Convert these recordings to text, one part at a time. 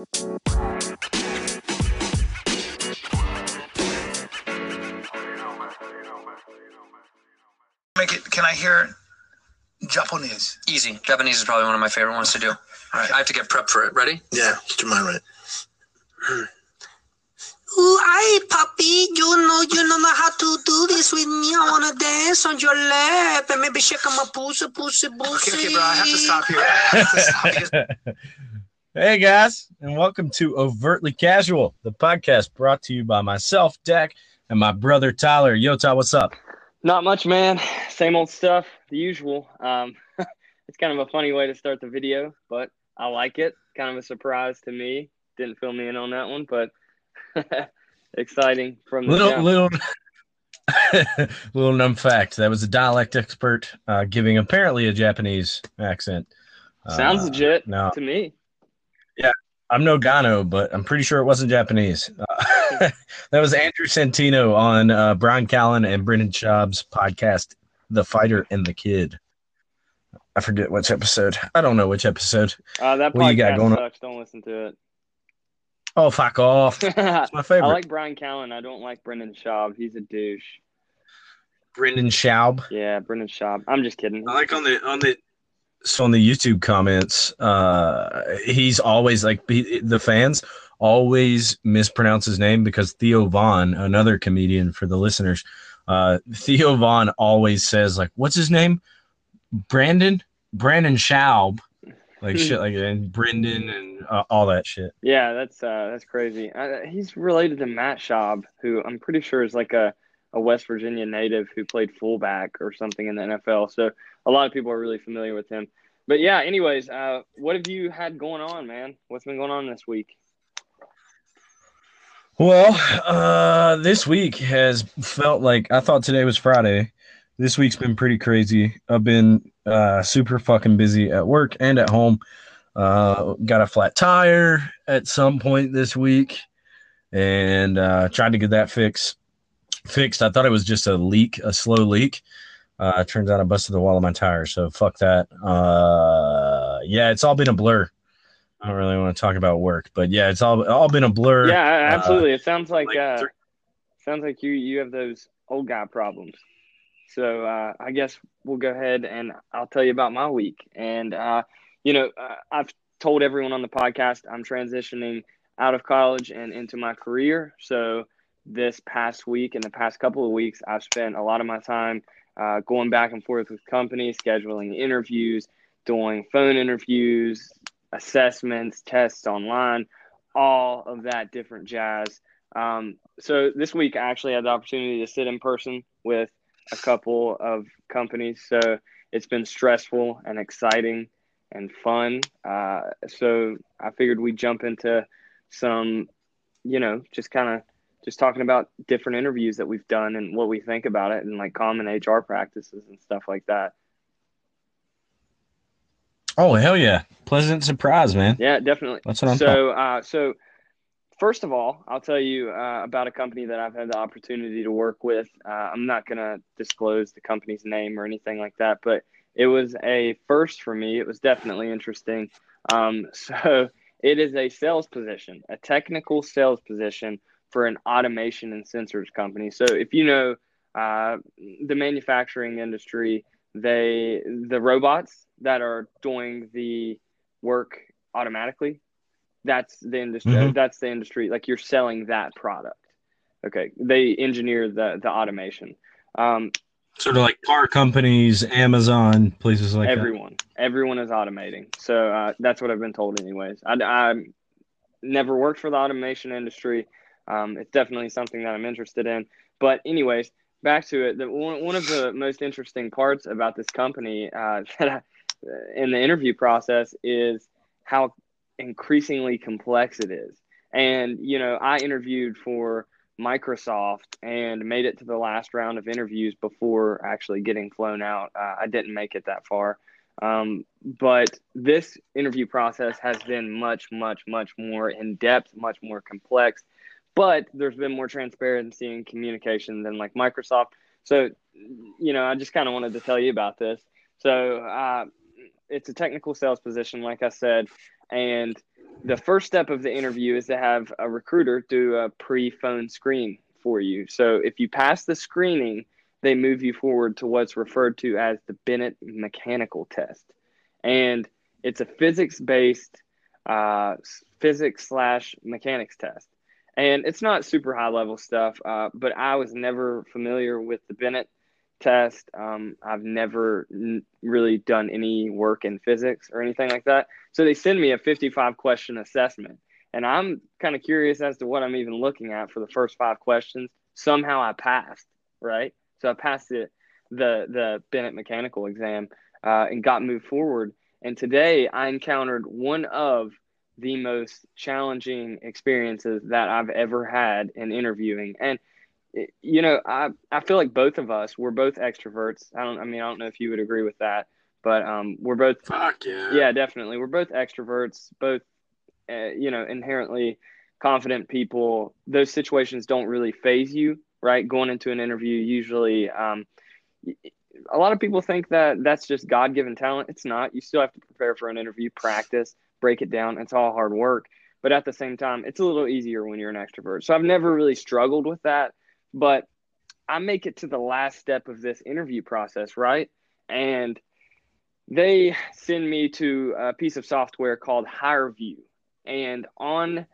Make it. Can I hear Japanese? Easy. Japanese is probably one of my favorite ones to do. All right. I have to get prepped for it. Ready? Yeah, do mine right. Ooh, aye, puppy, you know you don't know how to do this with me. I wanna dance on your lap and maybe shake on my pussy, pussy, pussy. Okay, okay, bro. I have to stop here. I have to stop because hey guys, and welcome to Overtly Casual, the podcast brought to you by myself, Dak, and my brother Tyler. Yo, Ty, what's up? Not much, man. Same old stuff, the usual. Um, it's kind of a funny way to start the video, but I like it. Kind of a surprise to me. Didn't fill me in on that one, but exciting from the Little little little known fact that was a dialect expert uh, giving apparently a Japanese accent. Sounds Uh, legit no. to me. I'm no Gano, but I'm pretty sure it wasn't Japanese. Uh, that was Andrew Santino on uh, Brian Callen and Brendan Schaub's podcast, The Fighter and the Kid. I forget which episode. I don't know which episode. Uh, that what you got podcast going on? Don't listen to it. Oh, fuck off. It's my favorite. I like Brian Callen. I don't like Brendan Schaub. He's a douche. Brendan Schaub. Yeah, Brendan Schaub. I'm just kidding. I like on the on the so in the YouTube comments, uh, he's always like he, the fans always mispronounce his name because Theo Von, another comedian for the listeners, uh, Theo Von always says like, "What's his name? Brandon Brandon Schaub." Like shit, like and Brendan and uh, all that shit. Yeah, that's uh, that's crazy. Uh, he's related to Matt Schaub, who I'm pretty sure is like a, a West Virginia native who played fullback or something in the NFL. So a lot of people are really familiar with him. But yeah, anyways, uh, what have you had going on, man? What's been going on this week? Well, uh, this week has felt like I thought today was Friday. This week's been pretty crazy. I've been uh, super fucking busy at work and at home. Uh, got a flat tire at some point this week, and uh, tried to get that fix Fixed. I thought it was just a leak, a slow leak. Uh, turns out I busted the wall of my tire, so fuck that. Uh, yeah, it's all been a blur. I don't really want to talk about work, but yeah, it's all all been a blur. Yeah, absolutely. it sounds like, like uh, sounds like you you have those old guy problems. So uh, I guess we'll go ahead and I'll tell you about my week. And uh, you know, uh, I've told everyone on the podcast I'm transitioning out of college and into my career. So this past week and the past couple of weeks, I've spent a lot of my time uh, going back and forth with companies, scheduling interviews, doing phone interviews, assessments, tests online, all of that different jazz. Um, so this week, I actually had the opportunity to sit in person with a couple of companies. So it's been stressful and exciting and fun. Uh, so I figured we'd jump into some, you know, just kind of just talking about different interviews that we've done and what we think about it and like common HR practices and stuff like that. Oh hell yeah! Pleasant surprise, man. Yeah, definitely. That's what I'm so, uh, so first of all, I'll tell you uh, about a company that I've had the opportunity to work with. Uh, I'm not going to disclose the company's name or anything like that, but it was a first for me. It was definitely interesting. Um, so, it is a sales position, a technical sales position for an automation and sensors company. So, if you know uh, the manufacturing industry, they the robots that are doing the work automatically that's the industry Mhm. that's the industry like you're selling that product. Okay they engineer the the automation. Um, Sort of like car companies, Amazon, places like everyone. Everyone is automating. So uh, that's what i've been told anyways. I, I never worked for the automation industry um, it's definitely something that i'm interested in but anyways back to it the, one, one of the most interesting parts about this company uh, that I, in the interview process is how increasingly complex it is and you know i interviewed for Microsoft and made it to the last round of interviews before actually getting flown out. Uh, I didn't make it that far. Um, but this interview process has been much, much, much more in depth, much more complex. But there's been more transparency and communication than like Microsoft. So, you know, I just kind of wanted to tell you about this. So, uh, it's a technical sales position, like I said, and the first step of the interview is to have a recruiter do a pre-phone screen for you. So if you pass the screening, they move you forward to what's referred to as the Bennett mechanical test. And it's a physics based uh, physics slash mechanics test. And it's not super high level stuff, uh, but I was never familiar with the Bennett test. Um, I've never n- really done any work in physics or anything like that. So they send me a 55 question assessment. And I'm kind of curious as to what I'm even looking at for the first five questions. Somehow I passed, right? So I passed it, the the Bennett mechanical exam uh, and got moved forward. And today I encountered one of the most challenging experiences that I've ever had in interviewing. And you know, I I feel like both of us we're both extroverts. I don't I mean I don't know if you would agree with that, but um we're both Fuck yeah. yeah, definitely. We're both extroverts, both uh, you know, inherently confident people. Those situations don't really phase you, right? Going into an interview usually um a lot of people think that that's just God-given talent. It's not. You still have to prepare for an interview, practice, break it down. It's all hard work. But at the same time, it's a little easier when you're an extrovert. So I've never really struggled with that. But I make it to the last step of this interview process, right? And they send me to a piece of software called HireVue. And on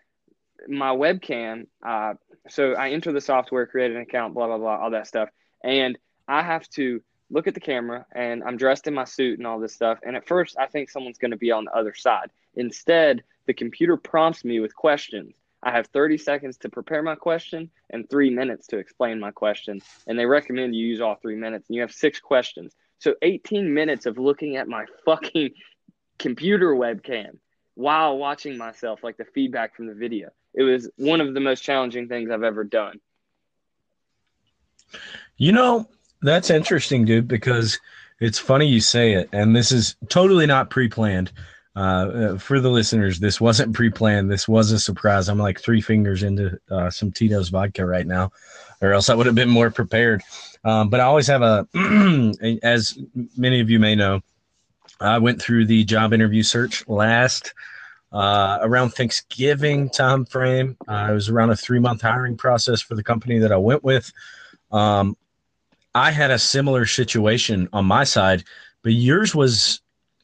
my webcam, uh, so I enter the software, create an account, blah, blah, blah, all that stuff. And I have to look at the camera and I'm dressed in my suit and all this stuff. And at first, I think someone's going to be on the other side. Instead, the computer prompts me with questions. I have 30 seconds to prepare my question and three minutes to explain my question. And they recommend you use all three minutes. And you have six questions. So 18 minutes of looking at my fucking computer webcam while watching myself, like the feedback from the video. It was one of the most challenging things I've ever done. You know, that's interesting, dude, because it's funny you say it. And this is totally not pre planned. Uh, for the listeners, this wasn't pre-planned. This was a surprise. I'm like three fingers into uh, some Tito's vodka right now, or else I would have been more prepared. Um, but I always have a, as many of you may know, I went through the job interview search last uh, around Thanksgiving time frame. Uh, it was around a three month hiring process for the company that I went with. Um, I had a similar situation on my side, but yours was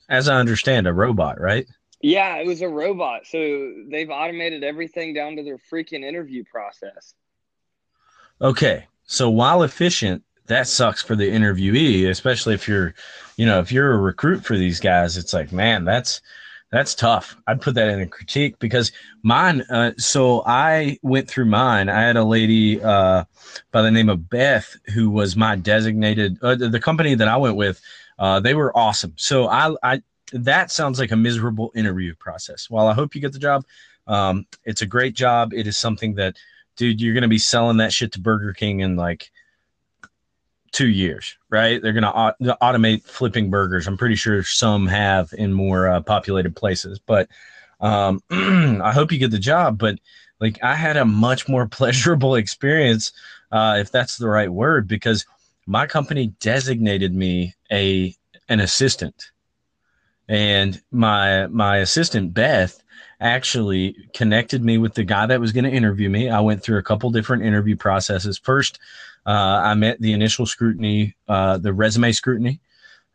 as I understand, a robot, right? Yeah, it was a robot. So they've automated everything down to their freaking interview process. Okay. So while efficient, that sucks for the interviewee, especially if you're, you know, if you're a recruit for these guys, it's like, man, that's that's tough. I'd put that in a critique because mine. Uh, so I went through mine. I had a lady uh, by the name of Beth who was my designated. Uh, the company that I went with uh, they were awesome. So I, I, that sounds like a miserable interview process. While I hope you get the job, um, it's a great job. It is something that, dude, you're going to be selling that shit to Burger King in like two years, right? They're going to automate flipping burgers. I'm pretty sure some have in more uh, populated places, but um, I hope you get the job. But like, I had a much more pleasurable experience, uh, if that's the right word, because my company designated me a an assistant. And my my assistant beth actually connected me with the guy that was going to interview me. I went through a couple different interview processes. First uh, i met the initial scrutiny uh, the resume scrutiny.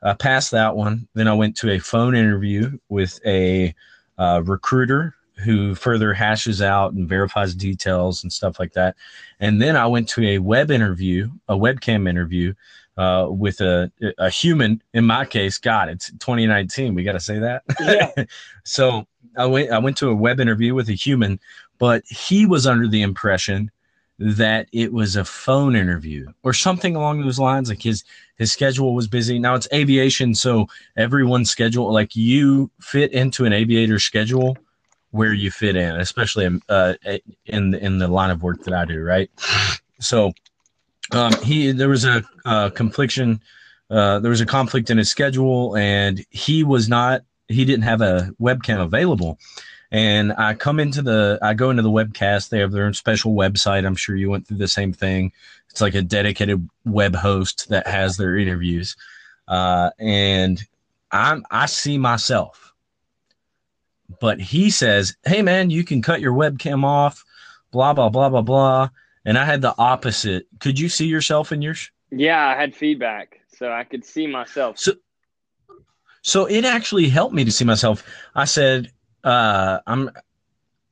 I passed that one. Then i went to a phone interview with a uh, recruiter who further hashes out and verifies details and stuff like that. And then I went to a web interview, a webcam interview uh, with a, a human. In my case, God, it's 2019. We got to say that. Yeah. so I went, I went to a web interview with a human, but he was under the impression that it was a phone interview or something along those lines. Like his his schedule was busy. Now it's aviation, so everyone's schedule, like you fit into an aviator schedule where you fit in, especially in uh, in in the line of work that I do, right? So um, he there was a uh, confliction, uh, there was a conflict in his schedule, and he was not he didn't have a webcam available. And I come into the I go into the webcast. They have their own special website. I'm sure you went through the same thing. It's like a dedicated web host that has their interviews, uh, and I'm I see myself but he says, "Hey man, you can cut your webcam off." Blah blah blah blah blah. And I had the opposite. Could you see yourself in yours? Yeah, I had feedback, so I could see myself. So, so it actually helped me to see myself. I said, uh, "I'm."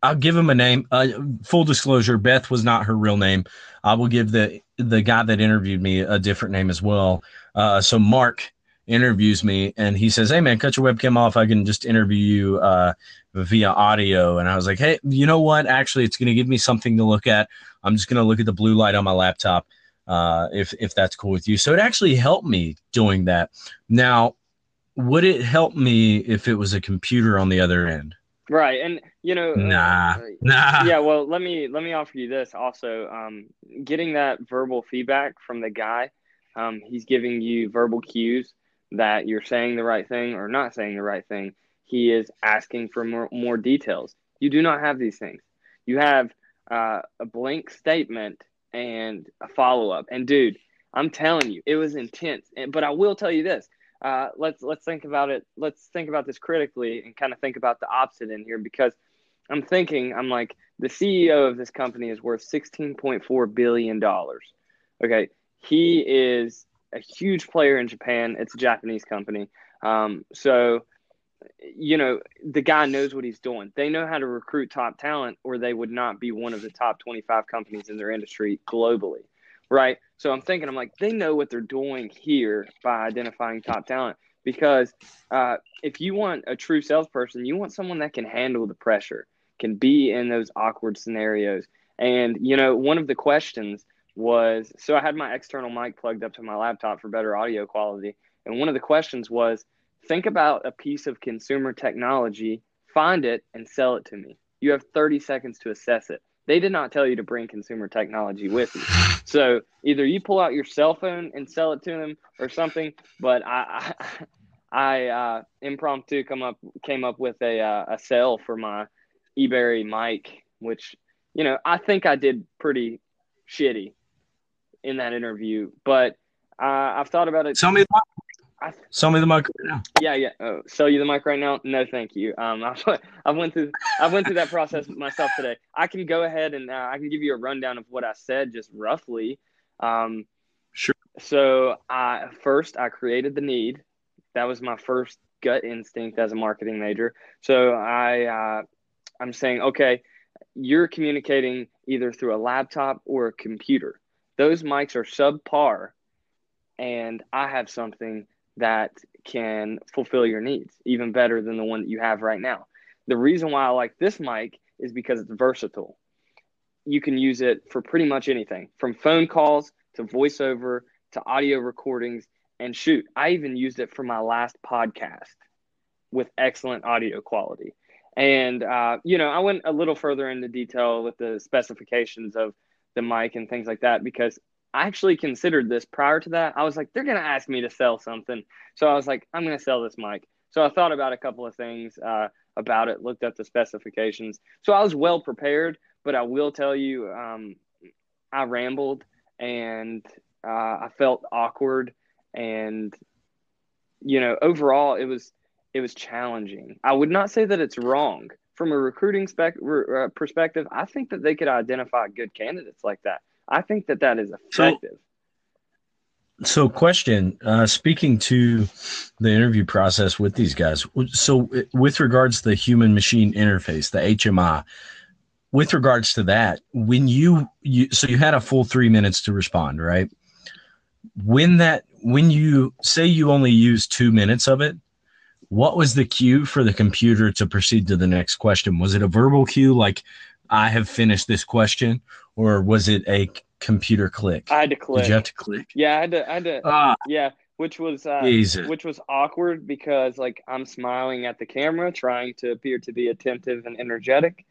I'll give him a name. Uh, full disclosure: Beth was not her real name. I will give the the guy that interviewed me a different name as well. Uh, so Mark interviews me and he says, Hey man, cut your webcam off. I can just interview you uh, via audio. And I was like, Hey, you know what? Actually, it's going to give me something to look at. I'm just going to look at the blue light on my laptop uh, if, if that's cool with you. So it actually helped me doing that. Now, would it help me if it was a computer on the other end? Right. And, you know, Nah, uh, nah. yeah well let me let me offer you this also um, getting that verbal feedback from the guy um, he's giving you verbal cues that you're saying the right thing or not saying the right thing he is asking for more, more details. You do not have these things. You have uh, a blank statement and a follow-up. And dude i'm telling you it was intense. And, but i will tell you this uh, let's let's think about it. Let's think about this critically and kind of think about the opposite in here because I'm thinking, I'm like, the CEO of this company is worth $16.4 billion. Okay. He is a huge player in Japan. It's a Japanese company. Um, so, you know, the guy knows what he's doing. They know how to recruit top talent, or they would not be one of the top 25 companies in their industry globally. Right. So I'm thinking, I'm like, they know what they're doing here by identifying top talent because uh, if you want a true salesperson, you want someone that can handle the pressure can be in those awkward scenarios. And, you know, one of the questions was so I had my external mic plugged up to my laptop for better audio quality. And one of the questions was think about a piece of consumer technology, find it, and sell it to me. You have 30 seconds to assess it. They did not tell you to bring consumer technology with you. So either you pull out your cell phone and sell it to them or something. But I, I, I uh, impromptu come up came up with a uh, a sale for my eBerry mic, which you know I think I did pretty shitty in that interview, but uh, I've thought about it. Sell me the mic. I, Sell me the mic right now. yeah, yeah. Oh, sell you the mic right now? No, thank you. Um, I, I went through I went through that process myself today. I can go ahead and uh, I can give you a rundown of what I said just roughly. Um, Sure. So I first I created the need. That was my first gut instinct as a marketing major. So I uh, I'm saying, okay, you're communicating either through a laptop or a computer. Those mics are subpar, and I have something that can fulfill your needs even better than the one that you have right now. The reason why I like this mic is because it's versatile. You can use it for pretty much anything from phone calls to voiceover to audio recordings. And shoot, I even used it for my last podcast with excellent audio quality. And, uh, you know, I went a little further into detail with the specifications of the mic and things like that because I actually considered this prior to that. I was like, they're going to ask me to sell something. So I was like, I'm going to sell this mic. So I thought about a couple of things uh, about it, looked up the specifications. So I was well prepared, but I will tell you, um, I rambled and uh, I felt awkward. And, you know, overall, it was it was challenging. I would not say that it's wrong from a recruiting spec, uh, perspective. I think that they could identify good candidates like that. I think that that is effective. So, question uh, speaking to the interview process with these guys. So, with regards to the human machine interface, the HMI, with regards to that, when you, you so you had a full three minutes to respond, right? When that, when you say you only use two minutes of it, what was the cue for the computer to proceed to the next question? Was it a verbal cue like I have finished this question, or was it a computer click? I had to click. Did you have to click? Yeah, I had to. I had to. Ah, yeah, which was uh, Jesus. which was awkward because like I'm smiling at the camera, trying to appear to be attentive and energetic.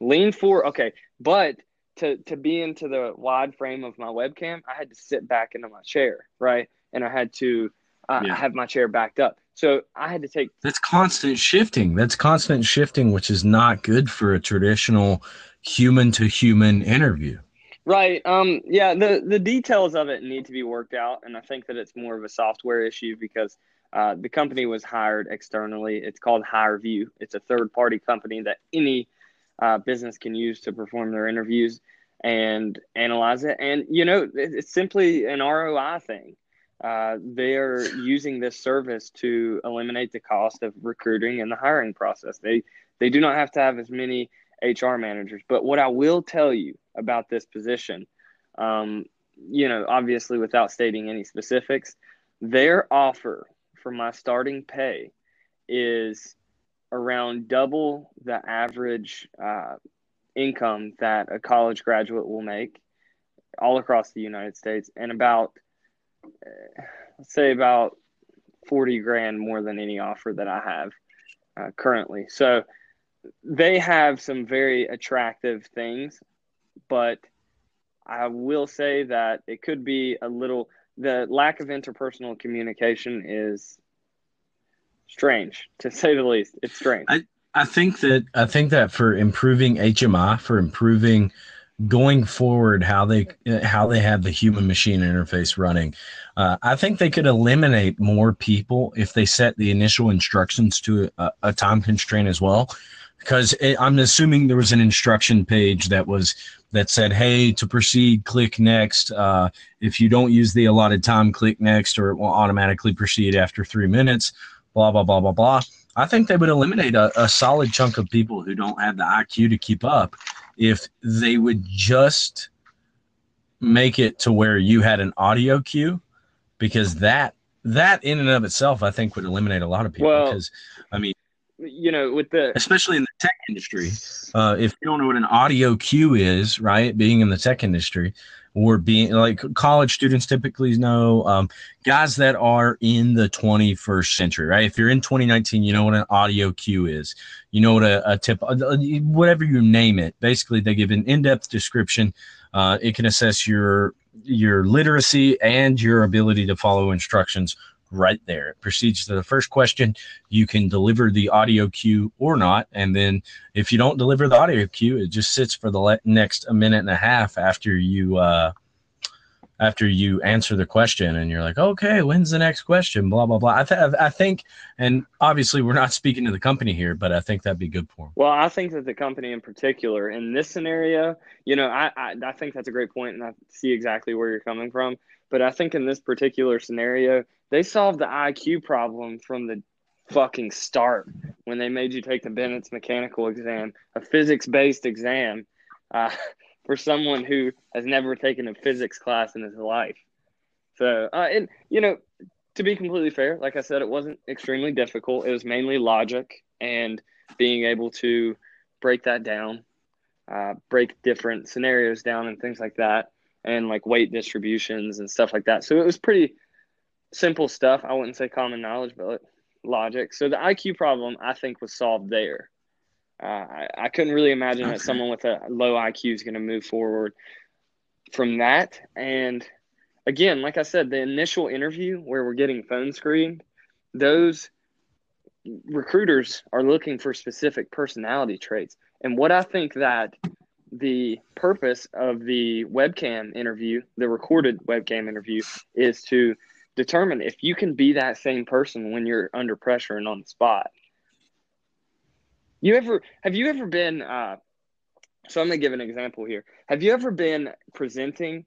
Lean forward, okay, but to to be into the wide frame of my webcam, I had to sit back into my chair, right, and I had to uh, Yeah. have my chair backed up. So I had to take That's constant shifting. That's constant shifting, which is not good for a traditional human to human interview. Right. Um. Yeah. The the details of it need to be worked out, and I think that it's more of a software issue because Uh, the company was hired externally. It's called HireVue. It's a third party company that any uh, business can use to perform their interviews and analyze it. And, you know, it's simply an ROI thing. Uh, they're using this service to eliminate the cost of recruiting and the hiring process. They, they do not have to have as many HR managers. But what I will tell you about this position, um, you know, obviously without stating any specifics, their offer for my starting pay is around double the average uh, income that a college graduate will make all across the United States and about, say, about 40 grand more than any offer that I have uh, currently. So they have some very attractive things, but I will say that it could be a little the lack of interpersonal communication is strange to say the least. It's strange. I, I think that I think that for improving HMI, for improving going forward how they how they have the human machine interface running, uh, I think they could eliminate more people if they set the initial instructions to a, a time constraint as well. Because it, I'm assuming there was an instruction page that was that said, "Hey, to proceed, click next. Uh, if you don't use the allotted time, click next, or it will automatically proceed after three minutes." Blah blah blah blah blah. I think they would eliminate a, a solid chunk of people who don't have the IQ to keep up if they would just make it to where you had an audio cue, because that that in and of itself, I think, would eliminate a lot of people. Well, because I mean, you know, with the especially in the tech industry. Uh, if you don't know what an audio cue is, right, being in the tech industry, or being like college students typically know, um, guys that are in the 21st century, right? If you're in 2019, you know what an audio cue is. You know what a, a tip, uh, whatever you name it. Basically, they give an in-depth description. Uh, it can assess your your literacy and your ability to follow instructions right there. It proceeds to the first question. You can deliver the audio cue or not. And then if you don't deliver the audio cue, it just sits for the next a minute and a half after you, uh, after you answer the question and you're like, okay, when's the next question? Blah, blah, blah. I, th- I think, and obviously we're not speaking to the company here, but I think that'd be good for them. Well, I think that the company in particular in this scenario, you know, I, I, I think that's a great point and I see exactly where you're coming from. But I think in this particular scenario, they solved the IQ problem from the fucking start when they made you take the Bennett's mechanical exam, a physics based exam uh, for someone who has never taken a physics class in his life. So, uh, and you know, to be completely fair, like I said, it wasn't extremely difficult. It was mainly logic and being able to break that down, uh, break different scenarios down, and things like that, and like weight distributions and stuff like that. So it was pretty simple stuff. I wouldn't say common knowledge, but logic. So the IQ problem, I think, was solved there. Uh, I, I couldn't really imagine okay. that someone with a low IQ is going to move forward from that. And again, like I said, the initial interview where we're getting phone screened, those recruiters are looking for specific personality traits. And what I think that the purpose of the webcam interview, the recorded webcam interview, is to determine if you can be that same person when you're under pressure and on the spot. You ever have you ever been uh, so I'm gonna give an example here. Have you ever been presenting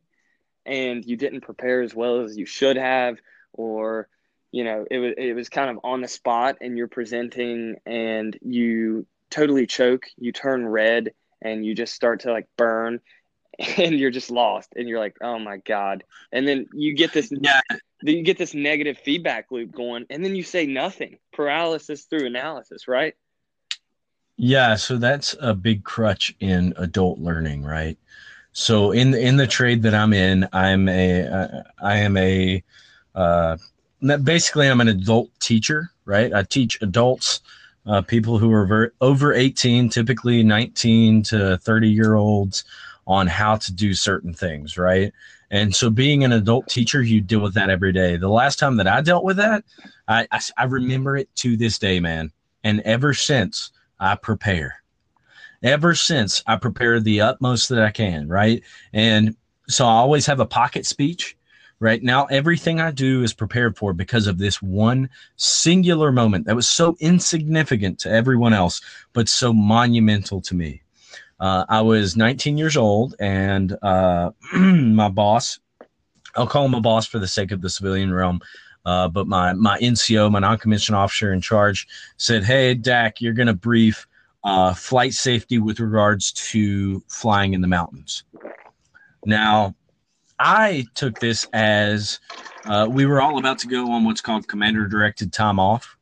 and you didn't prepare as well as you should have, or you know, it was it was kind of on the spot and you're presenting and you totally choke, you turn red and you just start to like burn and you're just lost and you're like, oh my God. And then you get this yeah you get this negative feedback loop going and then you say nothing paralysis through analysis right yeah so that's a big crutch in adult learning right so in in the trade that i'm in i'm a uh, I am a uh, basically i'm an adult teacher right i teach adults uh, people who are ver- over 18 typically 19 to 30 year olds on how to do certain things right and so, being an adult teacher, you deal with that every day. The last time that I dealt with that, I, I, I remember it to this day, man. And ever since, I prepare. Ever since, I prepare the utmost that I can, right? And so, I always have a pocket speech right now everything i do is prepared for because of this one singular moment that was so insignificant to everyone else but so monumental to me uh, i was 19 years old and uh, my boss i'll call him a boss for the sake of the civilian realm uh, but my my nco my non-commissioned officer in charge said hey dak you're going to brief uh, flight safety with regards to flying in the mountains now I took this as uh, we were all about to go on what's called commander directed time off.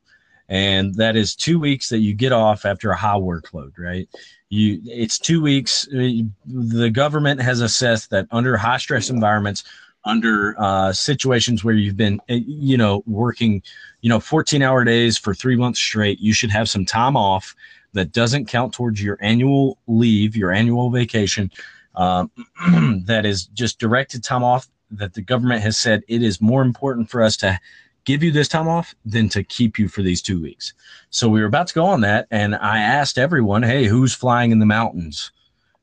And that is two weeks that you get off after a high workload, right? You, it's two weeks. uh, The government has assessed that under high stress environments, under uh, situations where you've been, uh, you know, working, you know, 14 hour days for three months straight, you should have some time off that doesn't count towards your annual leave, your annual vacation um, that is just directed time off that the government has said it is more important for us to give you this time off than to keep you for these two weeks. So we were about to go on that, and I asked everyone, "Hey, who's flying in the mountains?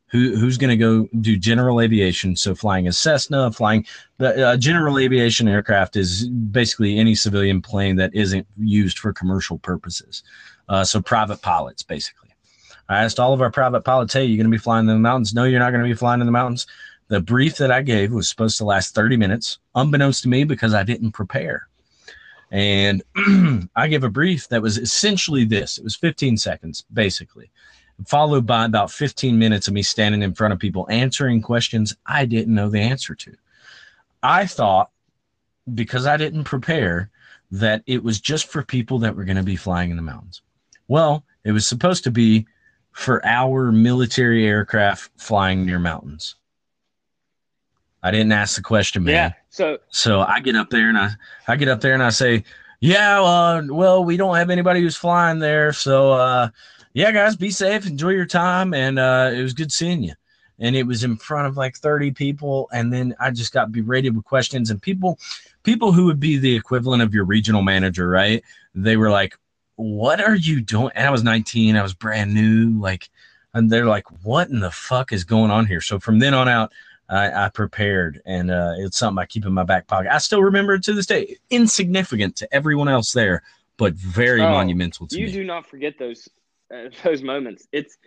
Who who's going to go do general aviation? So flying a Cessna, flying the uh, general aviation aircraft is basically any civilian plane that isn't used for commercial purposes. Uh, so private pilots, basically." I asked all of our private pilots, hey, you going to be flying in the mountains? No, you're not going to be flying in the mountains. The brief that I gave was supposed to last 30 minutes, unbeknownst to me because I didn't prepare. And I gave a brief that was essentially this it was 15 seconds, basically, followed by about 15 minutes of me standing in front of people answering questions I didn't know the answer to. I thought, because I didn't prepare, that it was just for people that were going to be flying in the mountains. Well, it was supposed to be for our military aircraft flying near mountains. I didn't ask the question, man. Yeah. So So I get up there and I, I get up there and I say, yeah, uh, well, we don't have anybody who's flying there. So, uh, yeah, guys, be safe. Enjoy your time. And uh, it was good seeing you. And it was in front of like 30 people. And then I just got berated with questions and people, people who would be the equivalent of your regional manager, right? They were like, what are you doing? And I was 19. I was brand new. Like, and they're like, what in the fuck is going on here? So from then on out, I, I prepared, and uh, it's something I keep in my back pocket. I still remember it to this day. Insignificant to everyone else there, but very Oh, monumental to you me. You do not forget those uh, those moments. It's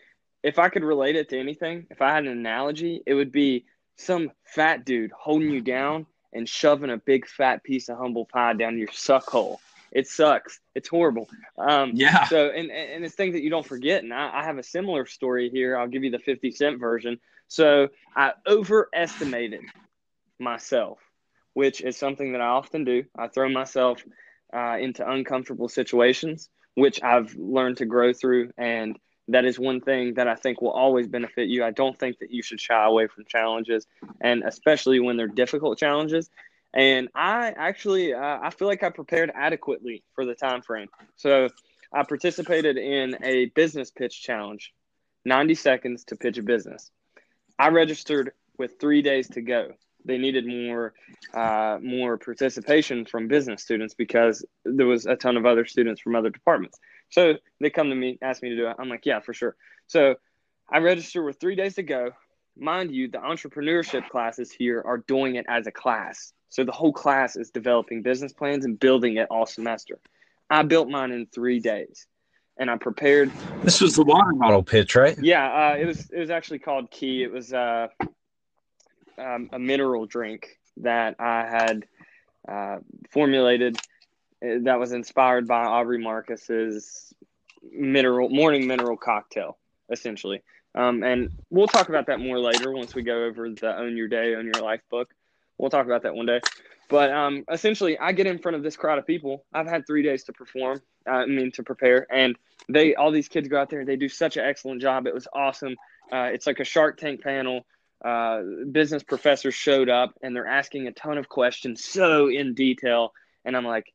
if I could relate it to anything, if I had an analogy, it would be some fat dude holding you down and shoving a big fat piece of humble pie down your suck hole. It sucks. It's horrible. Um, Yeah. So and and it's things that you don't forget. And I, I have a similar story here. I'll give you the fifty cent version. So I overestimated myself, which is something that I often do. I throw myself uh, into uncomfortable situations, which I've learned to grow through. And that is one thing that I think will always benefit you. I don't think that you should shy away from challenges, and especially when they're difficult challenges. And I actually, uh, I feel like I prepared adequately for the time frame. So I participated in a business pitch challenge, 90 seconds to pitch a business. I registered with three days to go. They needed more, uh, more participation from business students because there was a ton of other students from other departments. So they come to me, ask me to do it. I'm like, yeah, for sure. So I registered with three days to go. Mind you, the entrepreneurship classes here are doing it as a class. So the whole class is developing business plans and building it all semester. I built mine in three days, and I prepared This was the water model pitch, right? yeah, uh, it was it was actually called Key. It was uh, um, a mineral drink that I had uh, formulated uh, that was inspired by Aubrey Marcus's mineral morning mineral cocktail, essentially. Um, and we'll talk about that more later once we go over the Own Your Day, Own Your Life book. We'll talk about that one day. But um, essentially, I get in front of this crowd of people. I've had three days to perform. Uh, I mean, to prepare, and they all these kids go out there. They do such an excellent job. It was awesome. Uh, it's like a Shark Tank panel. Uh, business professors showed up, and they're asking a ton of questions, so in detail. And I'm like,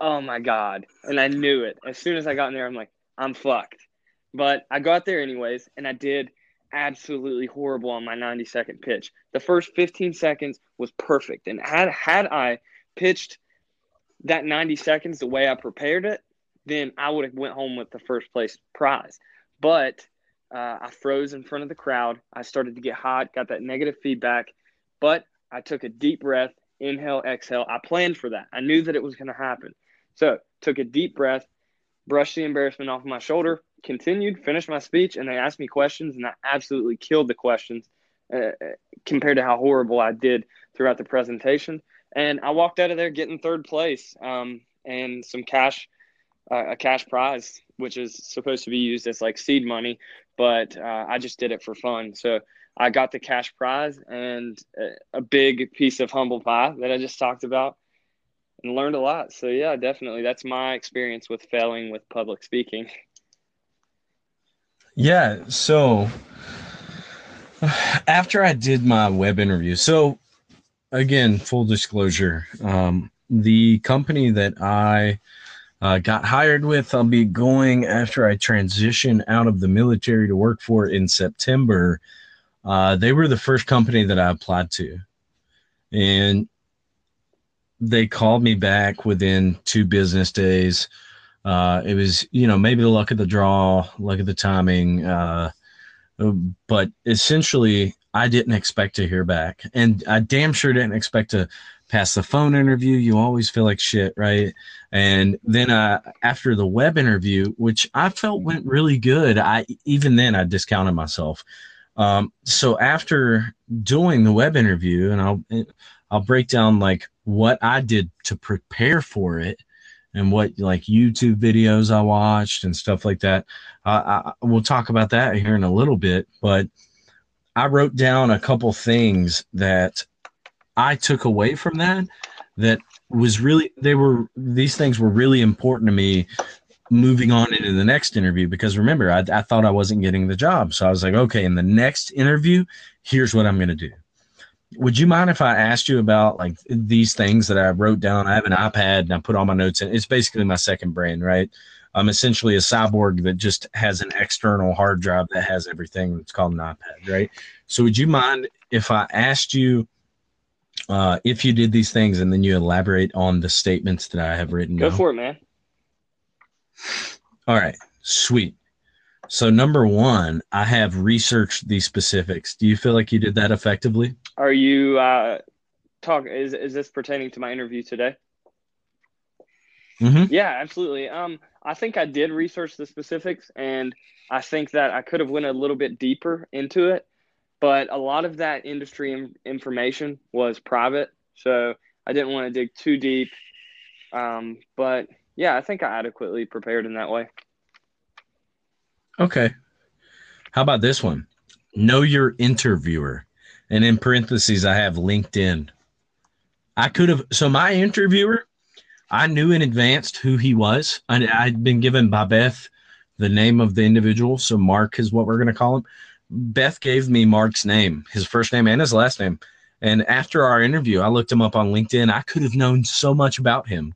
oh my god! And I knew it as soon as I got in there. I'm like, I'm fucked. But I got there anyways, and I did absolutely horrible on my 90 second pitch. The first 15 seconds was perfect, and had had I pitched that 90 seconds the way I prepared it, then I would have went home with the first place prize. But uh, I froze in front of the crowd. I started to get hot, got that negative feedback, but I took a deep breath inhale, exhale. I planned for that. I knew that it was going to happen. So took a deep breath, brushed the embarrassment off my shoulder, continued, finished my speech, and they asked me questions, and I absolutely killed the questions uh, compared to how horrible I did throughout the presentation. And I walked out of there getting third place um, and some cash, a cash prize, which is supposed to be used as like seed money, but uh, I just did it for fun. So I got the cash prize and a big piece of humble pie that I just talked about and learned a lot. So yeah, definitely. That's my experience with failing with public speaking. Yeah. So after I did my web interview, so again, full disclosure, um, the company that I uh, got hired with, I'll be going after I transition out of the military to work for in September. Uh, they were the first company that I applied to. And they called me back within two business days. Uh, it was, you know, maybe the luck of the draw, luck of the timing. Uh, but essentially, I didn't expect to hear back. And I damn sure didn't expect to pass the phone interview. You always feel like shit, right? And then uh, after the web interview, which I felt went really good, I even then I discounted myself. Um, so after doing the web interview, and I'll I'll break down like what I did to prepare for it and what like YouTube videos I watched and stuff like that. Uh, I, we'll talk about that here in a little bit, but I wrote down a couple things that I took away from that that was really they were these things were really important to me moving on into the next interview because remember I, I thought I wasn't getting the job so I was like okay in the next interview here's what I'm going to do would you mind if I asked you about like these things that I wrote down? I have an iPad and I put all my notes in. It's basically my second brain, right? I'm essentially a cyborg that just has an external hard drive that has everything. It's called an iPad, right? So would you mind if I asked you uh, if you did these things and then you elaborate on the statements that I have written? Go down? for it, man. All right, sweet. So number one, I have researched these specifics. Do you feel like you did that effectively? Are you uh, talk? Is is this pertaining to my interview today? Mm-hmm. Yeah, absolutely. Um, I think I did research the specifics, and I think that I could have went a little bit deeper into it, but a lot of that industry information was private, so I didn't want to dig too deep. Um, but yeah, I think I adequately prepared in that way. Okay. How about this one? Know your interviewer. And in parentheses, I have LinkedIn. I could have, so my interviewer, I knew in advance who he was. I, I'd been given by Beth the name of the individual. So Mark is what we're going to call him. Beth gave me Mark's name, his first name and his last name. And after our interview, I looked him up on LinkedIn. I could have known so much about him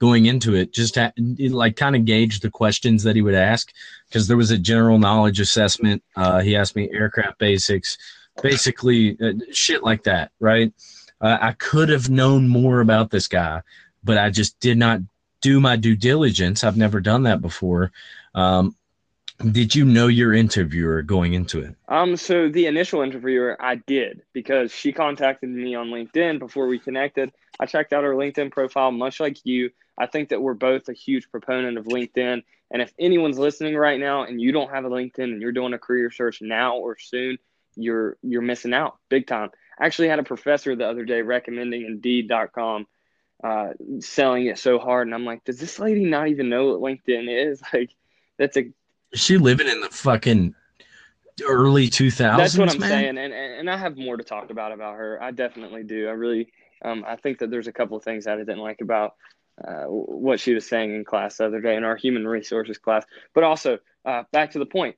going into it, just to, like kind of gauge the questions that he would ask because there was a general knowledge assessment. Uh, he asked me aircraft basics, basically uh, shit like that, right? Uh, I could have known more about this guy, but I just did not do my due diligence. I've never done that before. Um, did you know your interviewer going into it? Um, so the initial interviewer, I did because she contacted me on LinkedIn before we connected. I checked out her LinkedIn profile, much like you. I think that we're both a huge proponent of LinkedIn. And if anyone's listening right now and you don't have a LinkedIn and you're doing a career search now or soon, you're you're missing out big time. I actually had a professor the other day recommending Indeed.com, uh, selling it so hard, and I'm like, does this lady not even know what LinkedIn is? Like, that's a she living in the fucking early 2000s? That's what I'm man? saying, and, and and I have more to talk about about her. I definitely do. I really, um, I think that there's a couple of things that I didn't like about uh, what she was saying in class the other day in our human resources class. But also, uh, back to the point.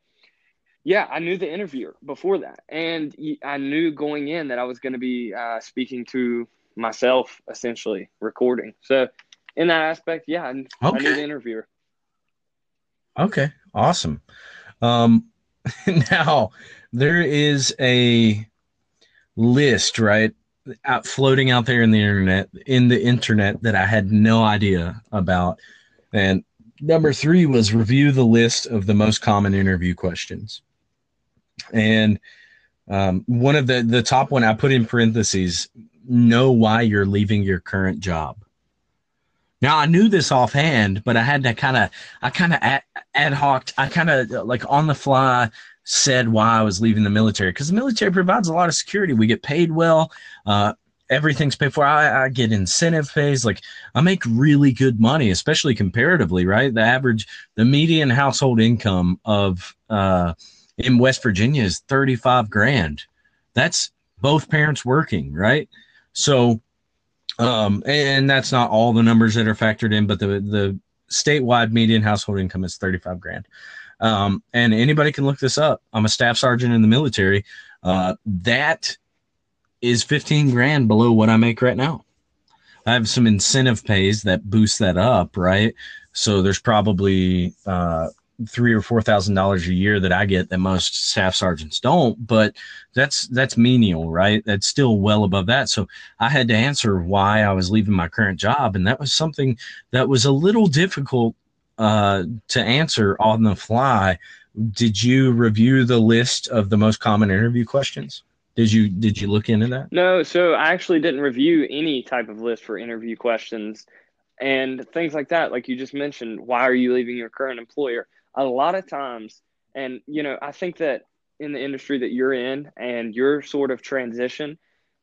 Yeah, I knew the interviewer before that, and I knew going in that I was going to be uh, speaking to myself, essentially recording. So, in that aspect, yeah, I, I knew the interviewer. Okay, awesome. Um, now there is a list, right, out floating out there in the internet, in the internet that I had no idea about. And number three was review the list of the most common interview questions. And um, one of the the top one I put in parentheses know why you're leaving your current job. Now I knew this offhand, but I had to kind of, I kind of ad, hoc, I kind of like on the fly said why I was leaving the military because the military provides a lot of security. We get paid well. Uh, everything's paid for. I, I, get incentive pays. Like I make really good money, especially comparatively, right? The average, the median household income of uh, in West Virginia is 35 grand. That's both parents working, right? So, um, and that's not all the numbers that are factored in, but the, the statewide median household income is 35 grand. Um, and anybody can look this up. I'm a staff sergeant in the military. Uh, that is 15 grand below what I make right now. I have some incentive pays that boost that up, right? So there's probably uh, three or four thousand dollars a year that I get that most staff sergeants don't, but that's that's menial, right? That's still well above that. So I had to answer why I was leaving my current job, and that was something that was a little difficult uh, to answer on the fly. Did you review the list of the most common interview questions? Did you did you look into that? No, so I actually didn't review any type of list for interview questions and things like that. Like you just mentioned, why are you leaving your current employer? A lot of times, and you know, I think that in the industry that you're in and your sort of transition,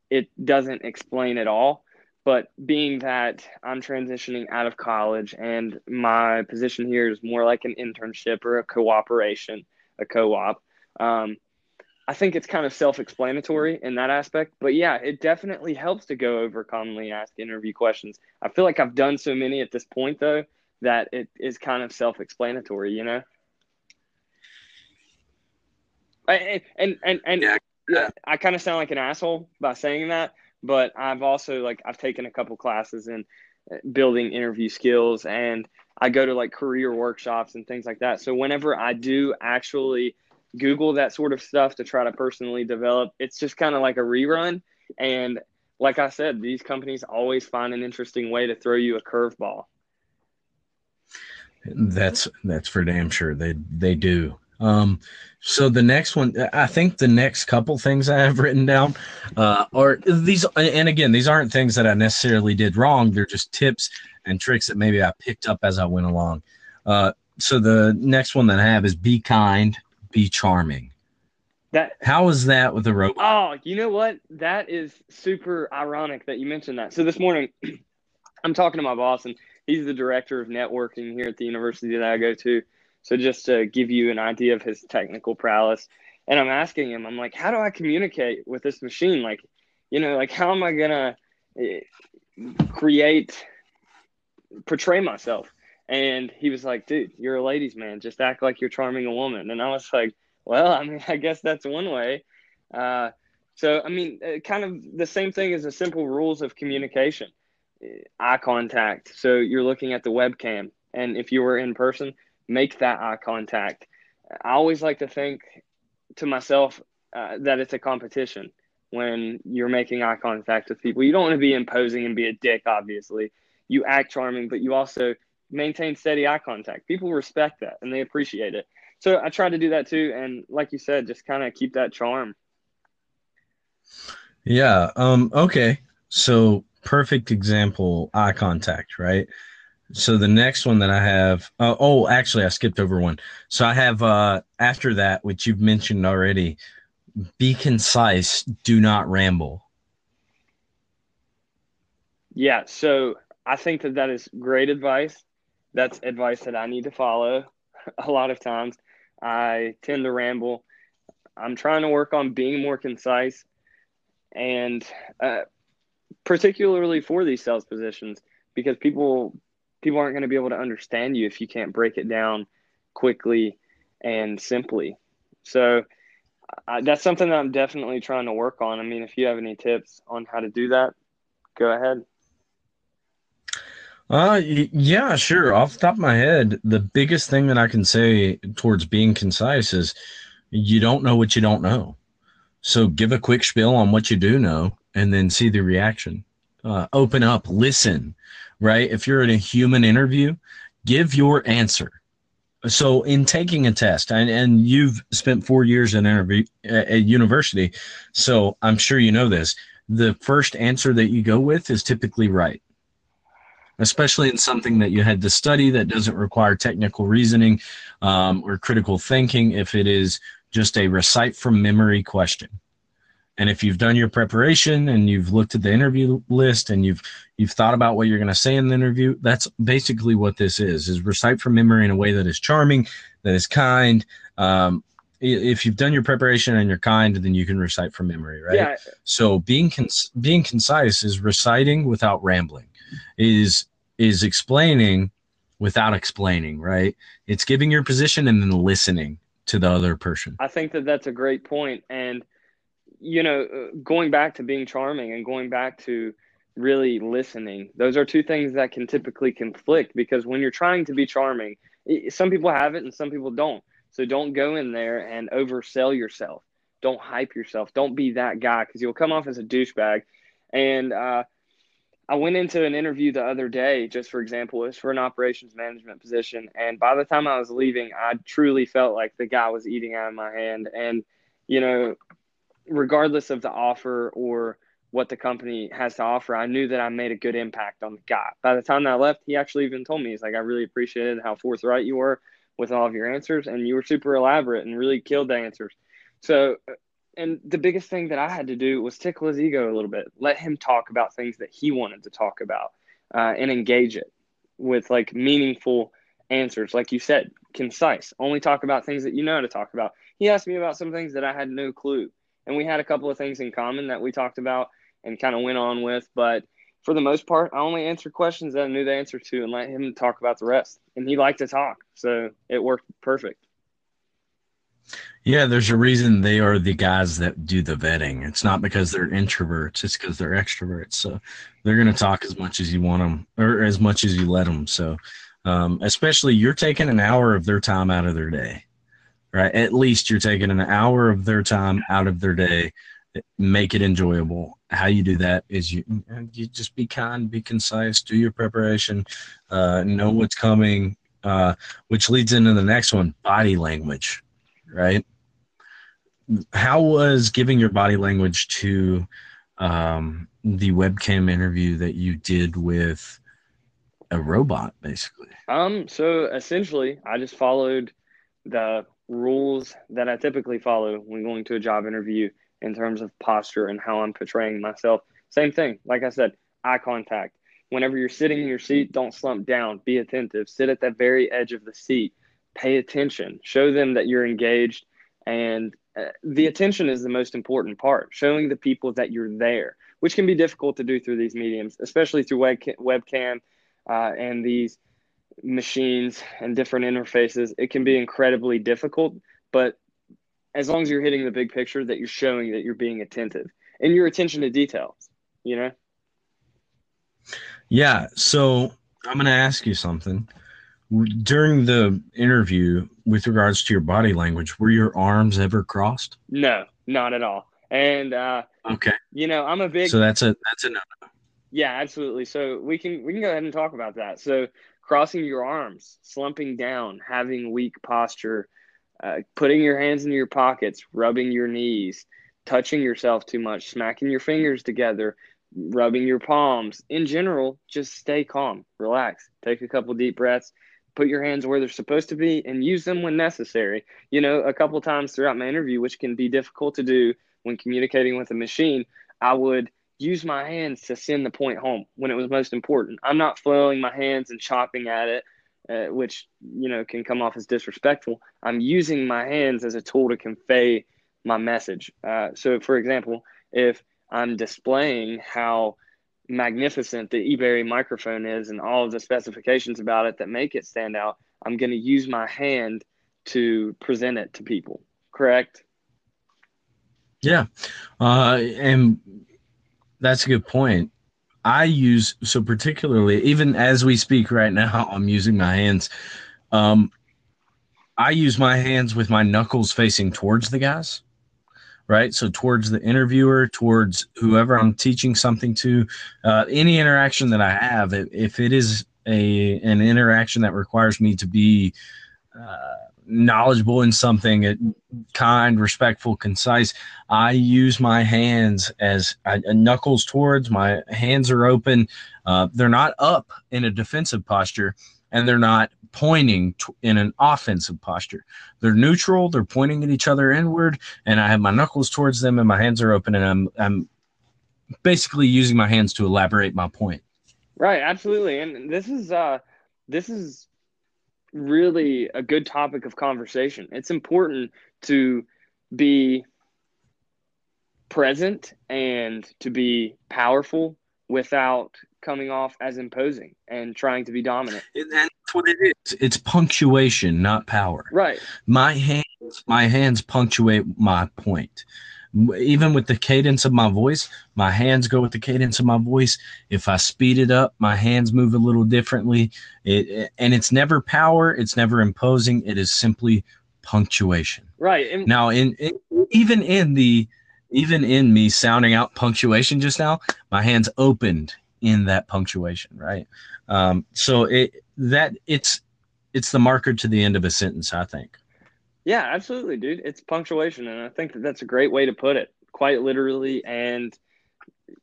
it doesn't explain at all. But being that I'm transitioning out of college and my position here is more like an internship or a cooperation, a co-op. Um, I think it's kind of self-explanatory in that aspect, but yeah, it definitely helps to go over commonly asked interview questions. I feel like I've done so many at this point though that it is kind of self-explanatory, you know. And and and, and yeah. yeah, I kind of sound like an asshole by saying that, but I've also like I've taken a couple classes in uh, building interview skills and I go to like career workshops and things like that. So whenever I do actually Google that sort of stuff to try to personally develop. It's just kind of like a rerun. And like I said, these companies always find an interesting way to throw you a curveball. That's that's for damn sure. They they do. Um, so the next one, I think the next couple things I have written down uh, are these, and again, these aren't things that I necessarily did wrong. They're just tips and tricks that maybe I picked up as I went along. Uh, so the next one that I have is be kind, be charming. That how is that with a robot? Oh, you know what? That is super ironic that you mentioned that. So this morning, I'm talking to my boss, and he's the director of networking here at the university that I go to. So just to give you an idea of his technical prowess, and I'm asking him, I'm like, how do I communicate with this machine? Like, you know, like how am I gonna eh, create, portray myself? And he was like, dude, you're a ladies' man. Just act like you're charming a woman. And I was like, well, I mean, I guess that's one way. Uh, so, I mean, uh, kind of the same thing as the simple rules of communication eye contact. So you're looking at the webcam. And if you were in person, make that eye contact. I always like to think to myself uh, that it's a competition when you're making eye contact with people. You don't want to be imposing and be a dick, obviously. You act charming, but you also maintain steady eye contact. People respect that and they appreciate it. So I try to do that too. And like you said, just kind of keep that charm. Yeah. Um, okay. So perfect example, eye contact, right? So the next one that I have, uh, oh, actually, I skipped over one. So I have uh, after that, which you've mentioned already, be concise, do not ramble. Yeah. So I think that that is great advice that's advice that I need to follow a lot of times. I tend to ramble. I'm trying to work on being more concise and uh, particularly for these sales positions because people people aren't going to be able to understand you if you can't break it down quickly and simply. So that's something that I'm definitely trying to work on. I mean, if you have any tips on how to do that, go ahead. Uh, yeah, sure. Off the top of my head, the biggest thing that I can say towards being concise is you don't know what you don't know. So give a quick spiel on what you do know and then see the reaction. Uh, open up, listen, right? If you're in a human interview, give your answer. So in taking a test, and, and you've spent four years in interview at university, so I'm sure you know this the first answer that you go with is typically right especially in something that you had to study that doesn't require technical reasoning um, or critical thinking if it is just a recite from memory question. And if you've done your preparation and you've looked at the interview list and you've you've thought about what you're going to say in the interview that's basically what this is is recite from memory in a way that is charming that is kind. Um, if you've done your preparation and you're kind then you can recite from memory right? Yeah, so being cons- being concise is reciting without rambling, is is explaining without explaining, right? It's giving your position and then listening to the other person. I think that that's a great point. And, you know, uh, going back to being charming and going back to really listening, those are two things that can typically conflict because when you're trying to be charming, some people have it and some people don't. So don't go in there and oversell yourself. Don't hype yourself. Don't be that guy because you'll come off as a douchebag. And, uh, I went into an interview the other day, just for example, it was for an operations management position. And by the time I was leaving, I truly felt like the guy was eating out of my hand. And, you know, regardless of the offer or what the company has to offer, I knew that I made a good impact on the guy. By the time I left, he actually even told me, he's like, I really appreciated how forthright you were with all of your answers. And you were super elaborate and really killed the answers. So, and the biggest thing that I had to do was tickle his ego a little bit, let him talk about things that he wanted to talk about, uh, and engage it with like meaningful answers, like you said, concise. Only talk about things that you know how to talk about. He asked me about some things that I had no clue, and we had a couple of things in common that we talked about and kind of went on with, but. For the most part, I only answered questions that I knew the answer to and let him talk about the rest. And he liked to talk. So it worked perfect. Yeah, there's a reason they are the guys that do the vetting. It's not because they're introverts; it's because they're extroverts. So they're going to talk as much as you want them, or as much as you let them. So, um, especially you're taking an hour of their time out of their day, right? At least you're taking an hour of their time out of their day. Make it enjoyable. How you do that is you you just be kind, be concise, do your preparation, uh, know what's coming, uh, which leads into the next one: body language, right? how was giving your body language to um, the webcam interview that you did with a robot, basically? Um, so essentially, I just followed the rules that I typically follow when going to a job interview in terms of posture and how I'm portraying myself. Same thing, like I said, eye contact. Whenever you're sitting in your seat, don't slump down. Be attentive. Sit at the very edge of the seat. Pay attention. Show them that you're engaged. And uh, the attention is the most important part, showing the people that you're there, which can be difficult to do through these mediums, especially through webcam, uh, and these machines and different interfaces. It can be incredibly difficult, but as long as you're hitting the big picture, that you're showing that you're being attentive and your attention to details, you know? Yeah. So I'm going to ask you something. During the interview, with regards to your body language, were your arms ever crossed? No, not at all. And uh, Okay. you know, I'm a big So that's a that's a no. Yeah, absolutely. So we can we can go ahead and talk about that. So crossing your arms, slumping down, having weak posture, uh, putting your hands in your pockets, rubbing your knees, touching yourself too much, smacking your fingers together, rubbing your palms. In general, just stay calm, relax, take a couple deep breaths, put your hands where they're supposed to be, and use them when necessary. You know, a couple times throughout my interview, which can be difficult to do when communicating with a machine, I would use my hands to send the point home when it was most important. I'm not flailing my hands and chopping at it, uh, which you know can come off as disrespectful. I'm using my hands as a tool to convey my message. Uh, so, for example, if I'm displaying how magnificent the eBerry microphone is and all of the specifications about it that make it stand out, I'm going to use my hand to present it to people. Correct? Yeah. Uh, and that's a good point. I use so particularly even as we speak right now, I'm using my hands. Um, I use my hands with my knuckles facing towards the guys, right? So towards the interviewer, towards whoever I'm teaching something to. Uh, any interaction that I have, if, it is a an interaction that requires me to be uh, knowledgeable in something, uh, kind, respectful, concise, I use my hands as I, knuckles towards. My hands are open. Uh, they're not up in a defensive posture, and they're not pointing in an offensive posture. They're neutral. They're pointing at each other inward, and I have my knuckles towards them, and my hands are open, and I'm I'm basically using my hands to elaborate my point. Right, absolutely. And this is uh this is really a good topic of conversation. It's important to be present and to be powerful without coming off as imposing and trying to be dominant. And that's what it is. It's punctuation, not power. Right. My hands, my hands punctuate my point. Even with the cadence of my voice, my hands go with the cadence of my voice. If I speed it up, my hands move a little differently. It, and it's never power. It's never imposing. It is simply punctuation. Right. And Now, in, in even in the even in me sounding out punctuation just now, my hands opened in that punctuation, right? Um, so it that it's it's the marker to the end of a sentence, I think. Yeah, absolutely, dude. It's punctuation, and I think that that's a great way to put it, quite literally. And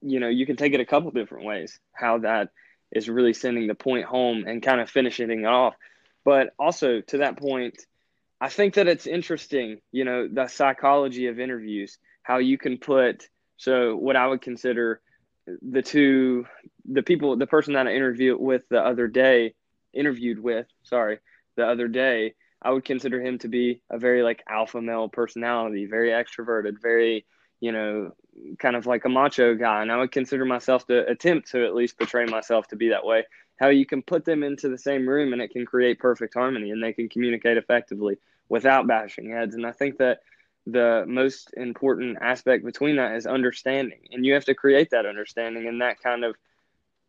you know, you can take it a couple different ways. How that is really sending the point home and kind of finishing it off. But also to that point, I think that it's interesting. You know, the psychology of interviews, how you can put so what I would consider the two, the people, the person that I interviewed with the other day, interviewed with, sorry, the other day I would consider him to be a very like alpha male personality, very extroverted, very, you know, kind of like a macho guy. And I would consider myself to attempt to at least portray myself to be that way. How you can put them into the same room and it can create perfect harmony and they can communicate effectively without bashing heads. And I think that the most important aspect between that is understanding. And you have to create that understanding and that kind of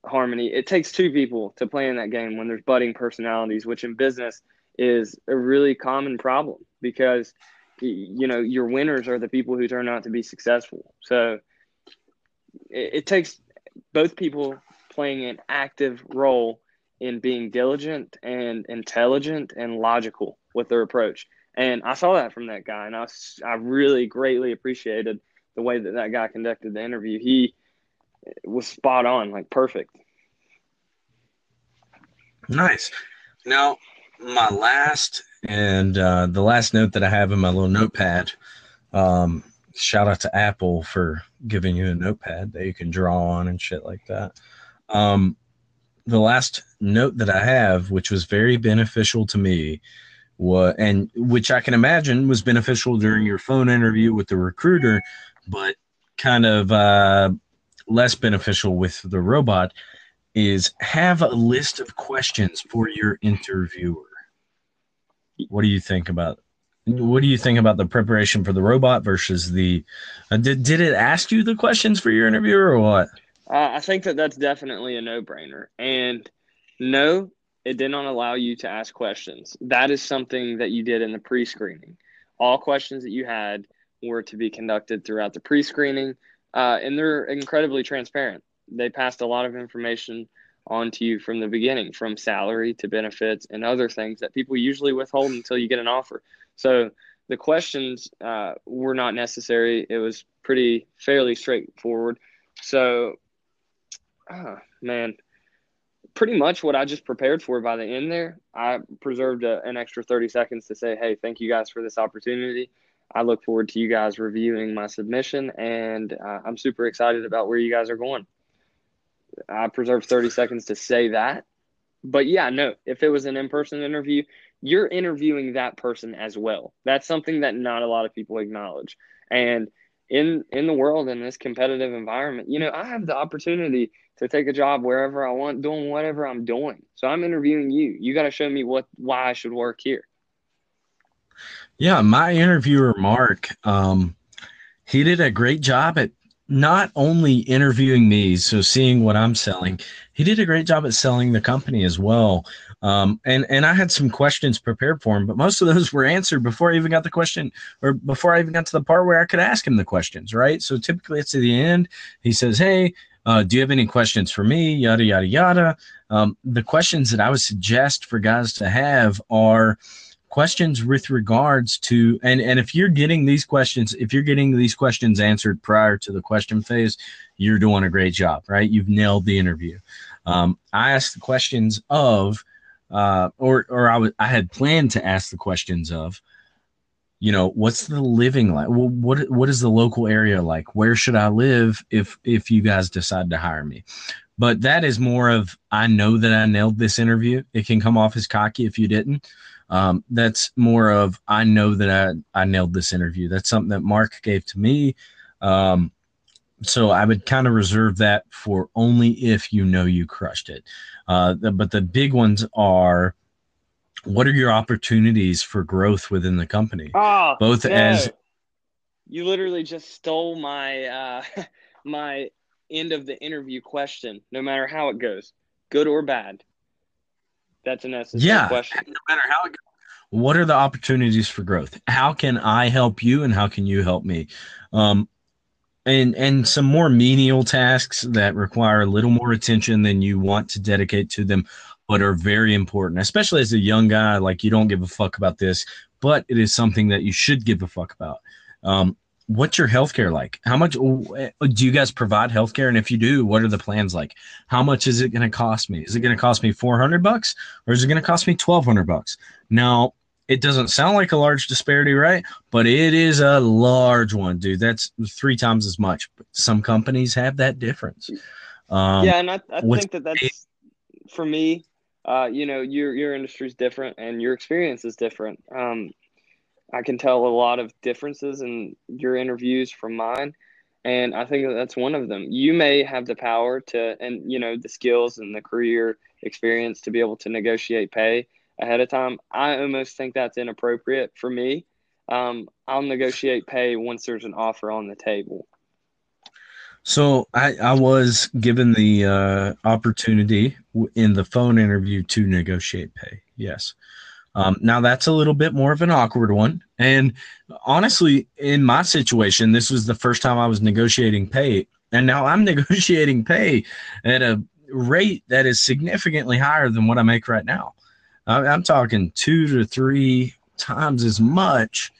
harmony. It takes two people to play in that game when there's budding personalities, which in business – is a really common problem because you know your winners are the people who turn out to be successful so it, it, takes both people playing an active role in being diligent and intelligent and logical with their approach and i saw that from that guy and i, I really greatly appreciated the way that that guy conducted the interview he was spot on like perfect nice now my last and uh, the last note that I have in my little notepad. Um, shout out to Apple for giving you a notepad that you can draw on and shit like that. Um, the last note that I have, which was very beneficial to me, was and which I can imagine was beneficial during your phone interview with the recruiter, but kind of uh, less beneficial with the robot, is have a list of questions for your interviewer. What do you think about what do you think about the preparation for the robot versus the uh, did, did it ask you the questions for your interviewer or what uh, i think that that's definitely a no-brainer and no it did not allow you to ask questions that is something that you did in the pre-screening all questions that you had were to be conducted throughout the pre-screening uh, and they're incredibly transparent they passed a lot of information onto you from the beginning, from salary to benefits and other things that people usually withhold until you get an offer. So the questions uh, were not necessary. It was pretty fairly straightforward. So, oh, man, pretty much what I just prepared for by the end there, I preserved a, an extra 30 seconds to say, hey, thank you guys for this opportunity. I look forward to you guys reviewing my submission, and uh, I'm super excited about where you guys are going. I preserved 30 seconds to say that. But yeah, no, if it was an in person interview, you're interviewing that person as well. That's something that not a lot of people acknowledge. And in in the world in this competitive environment, you know, I have the opportunity to take a job wherever I want, doing whatever I'm doing. So I'm interviewing you. You got to show me what why I should work here. Yeah, my interviewer Mark, um, he did a great job at not only interviewing me, so seeing what I'm selling, he did a great job at selling the company as well. Um, and and I had some questions prepared for him, but most of those were answered before I even got the question, or before I even got to the part where I could ask him the questions. Right. So typically, it's at the end. He says, "Hey, uh, do you have any questions for me?" Yada yada yada. Um, the questions that I would suggest for guys to have are questions with regards to and and if you're getting these questions if you're getting these questions answered prior to the question phase you're doing a great job right you've nailed the interview um, i asked the questions of uh, or or I was I had planned to ask the questions of you know what's the living like well, what what is the local area like? Where should i live if if you guys decide to hire me? But that is more of i know that i nailed this interview. It can come off as cocky if you didn't. Um, that's more of i know that I, I nailed this interview. That's something that mark gave to me. Um, so i would kind of reserve that for only if you know you crushed it. Uh, the, but the big ones are what are your opportunities for growth within the company Oh, both no. as you literally just stole my uh, my end of the interview question. No matter how it goes, good or bad. That's an essence of Yeah. question. no matter how it goes, what are the opportunities for growth how can i help you and how can you help me um and and some more menial tasks that require a little more attention than you want to dedicate to them but are very important especially as a young guy like you don't give a fuck about this but it is something that you should give a fuck about. Um what's your healthcare like? How much do you guys provide healthcare? And if you do what are the plans like? How much is it going to cost me? Is it going to cost me 400 bucks or is it going to cost me 1200 bucks? Now it doesn't sound like a large disparity right? But it is a large one dude. That's three times as much. But some companies have that difference. Um, yeah, and I, I think that that's for me. Uh, you know, your your industry is different and your experience is different. Um, I can tell a lot of differences in your interviews from mine, and I think that that's one of them. You may have the power to, and you know, the skills and the career experience to be able to negotiate pay ahead of time. I almost think that's inappropriate for me. Um, I'll negotiate pay once there's an offer on the table. So I, I was given the uh, opportunity in the phone interview to negotiate pay. Yes. Um, now that's a little bit more of an awkward one. And honestly, in my situation, this was the first time I was negotiating pay. And now I'm negotiating pay at a rate that is significantly higher than what I make right now. I'm talking two to three times as much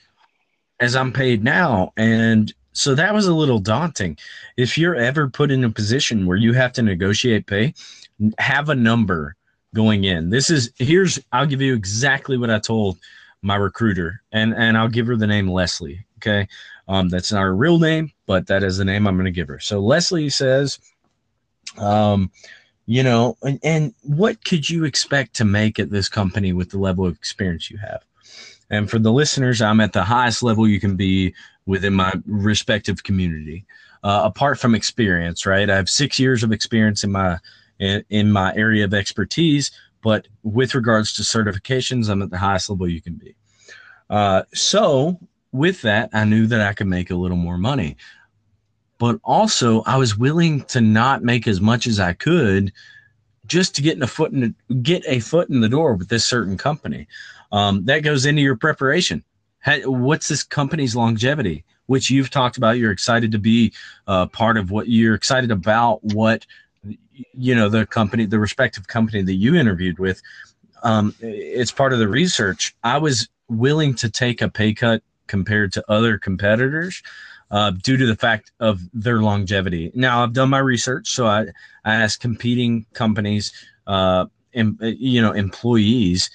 as I'm paid now. And so that was a little daunting if you're ever put in a position where you have to negotiate pay, have a number going in. This is here's I'll give you exactly what I told my recruiter, and and I'll give her the name Leslie. Okay, um, that's not her real name, but that is the name I'm going to give her. So Leslie says, um, you know, and, and what could you expect to make at this company with the level of experience you have? And for the listeners, I'm at the highest level you can be within my respective community. Uh, apart from experience, right? I have six years of experience in my in, in my area of expertise, but with regards to certifications, I'm at the highest level you can be. Uh, so with that, I knew that I could make a little more money, but also I was willing to not make as much as I could just to get a foot in the, get a foot in the door with this certain company. Um, that goes into your preparation. Ha- What's this company's longevity? Which you've talked about. You're excited to be uh, part of what you're excited about. What you know the company, the respective company that you interviewed with. Um, it's part of the research. I was willing to take a pay cut compared to other competitors uh, due to the fact of their longevity. Now I've done my research, so I, I asked competing companies, uh, em, you know, employees,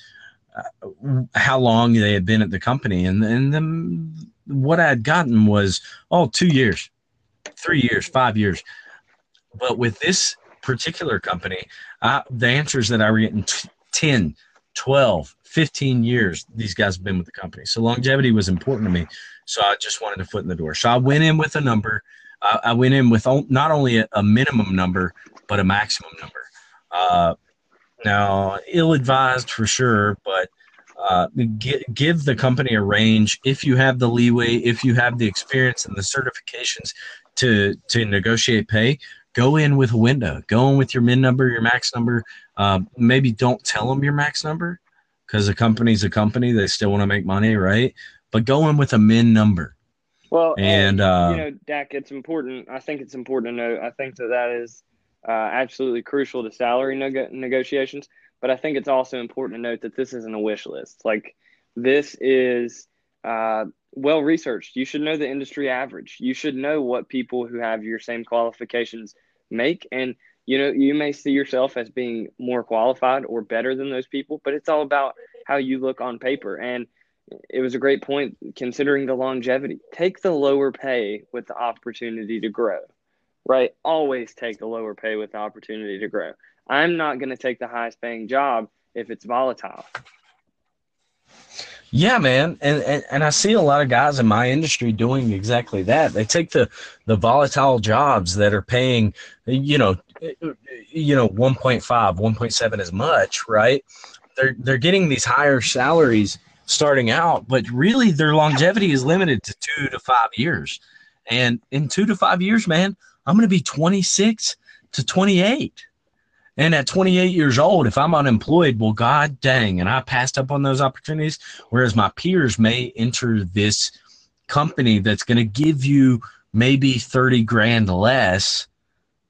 how long they had been at the company, and and then what I had gotten was oh two years, three years, five years. But with this particular company, the answers that I were getting t- 10, 12, 15 years, these guys have been with the company. So longevity was important to me. So I just wanted a foot in the door. So I went in with a number. Uh, I went in with not only a, a minimum number, but a maximum number. Uh, now, ill advised for sure, but uh, gi- give the company a range if you have the leeway, if you have the experience and the certifications to to negotiate pay. Go in with a window. Go in with your min number, your max number. Uh, maybe don't tell them your max number because a company's a company. They still want to make money, right? But go in with a min number. Well, And, uh, you know, Dak, it's important. I think it's important to note. I think that that is uh, absolutely crucial to salary neg- negotiations. But I think it's also important to note that this isn't a wish list. Like This is uh, well researched. You should know the industry average. You should know what people who have your same qualifications make. And, you know, you may see yourself as being more qualified or better than those people, but it's all about how you look on paper. And it was a great point considering the longevity. Take the lower pay with the opportunity to grow, right? Always take the lower pay with the opportunity to grow. I'm not going to take the highest paying job if it's volatile. Yeah, man, and, and and I see a lot of guys in my industry doing exactly that. They take the the volatile jobs that are paying, you know, you know, 1.5, 1.7 as much, right? They're they're getting these higher salaries starting out, but really their longevity is limited to two to five years. And in two to five years, man, I'm going to be 26 to 28. And at 28 years old, if I'm unemployed, well, God dang, and I passed up on those opportunities. Whereas my peers may enter this company that's going to give you maybe 30 grand less,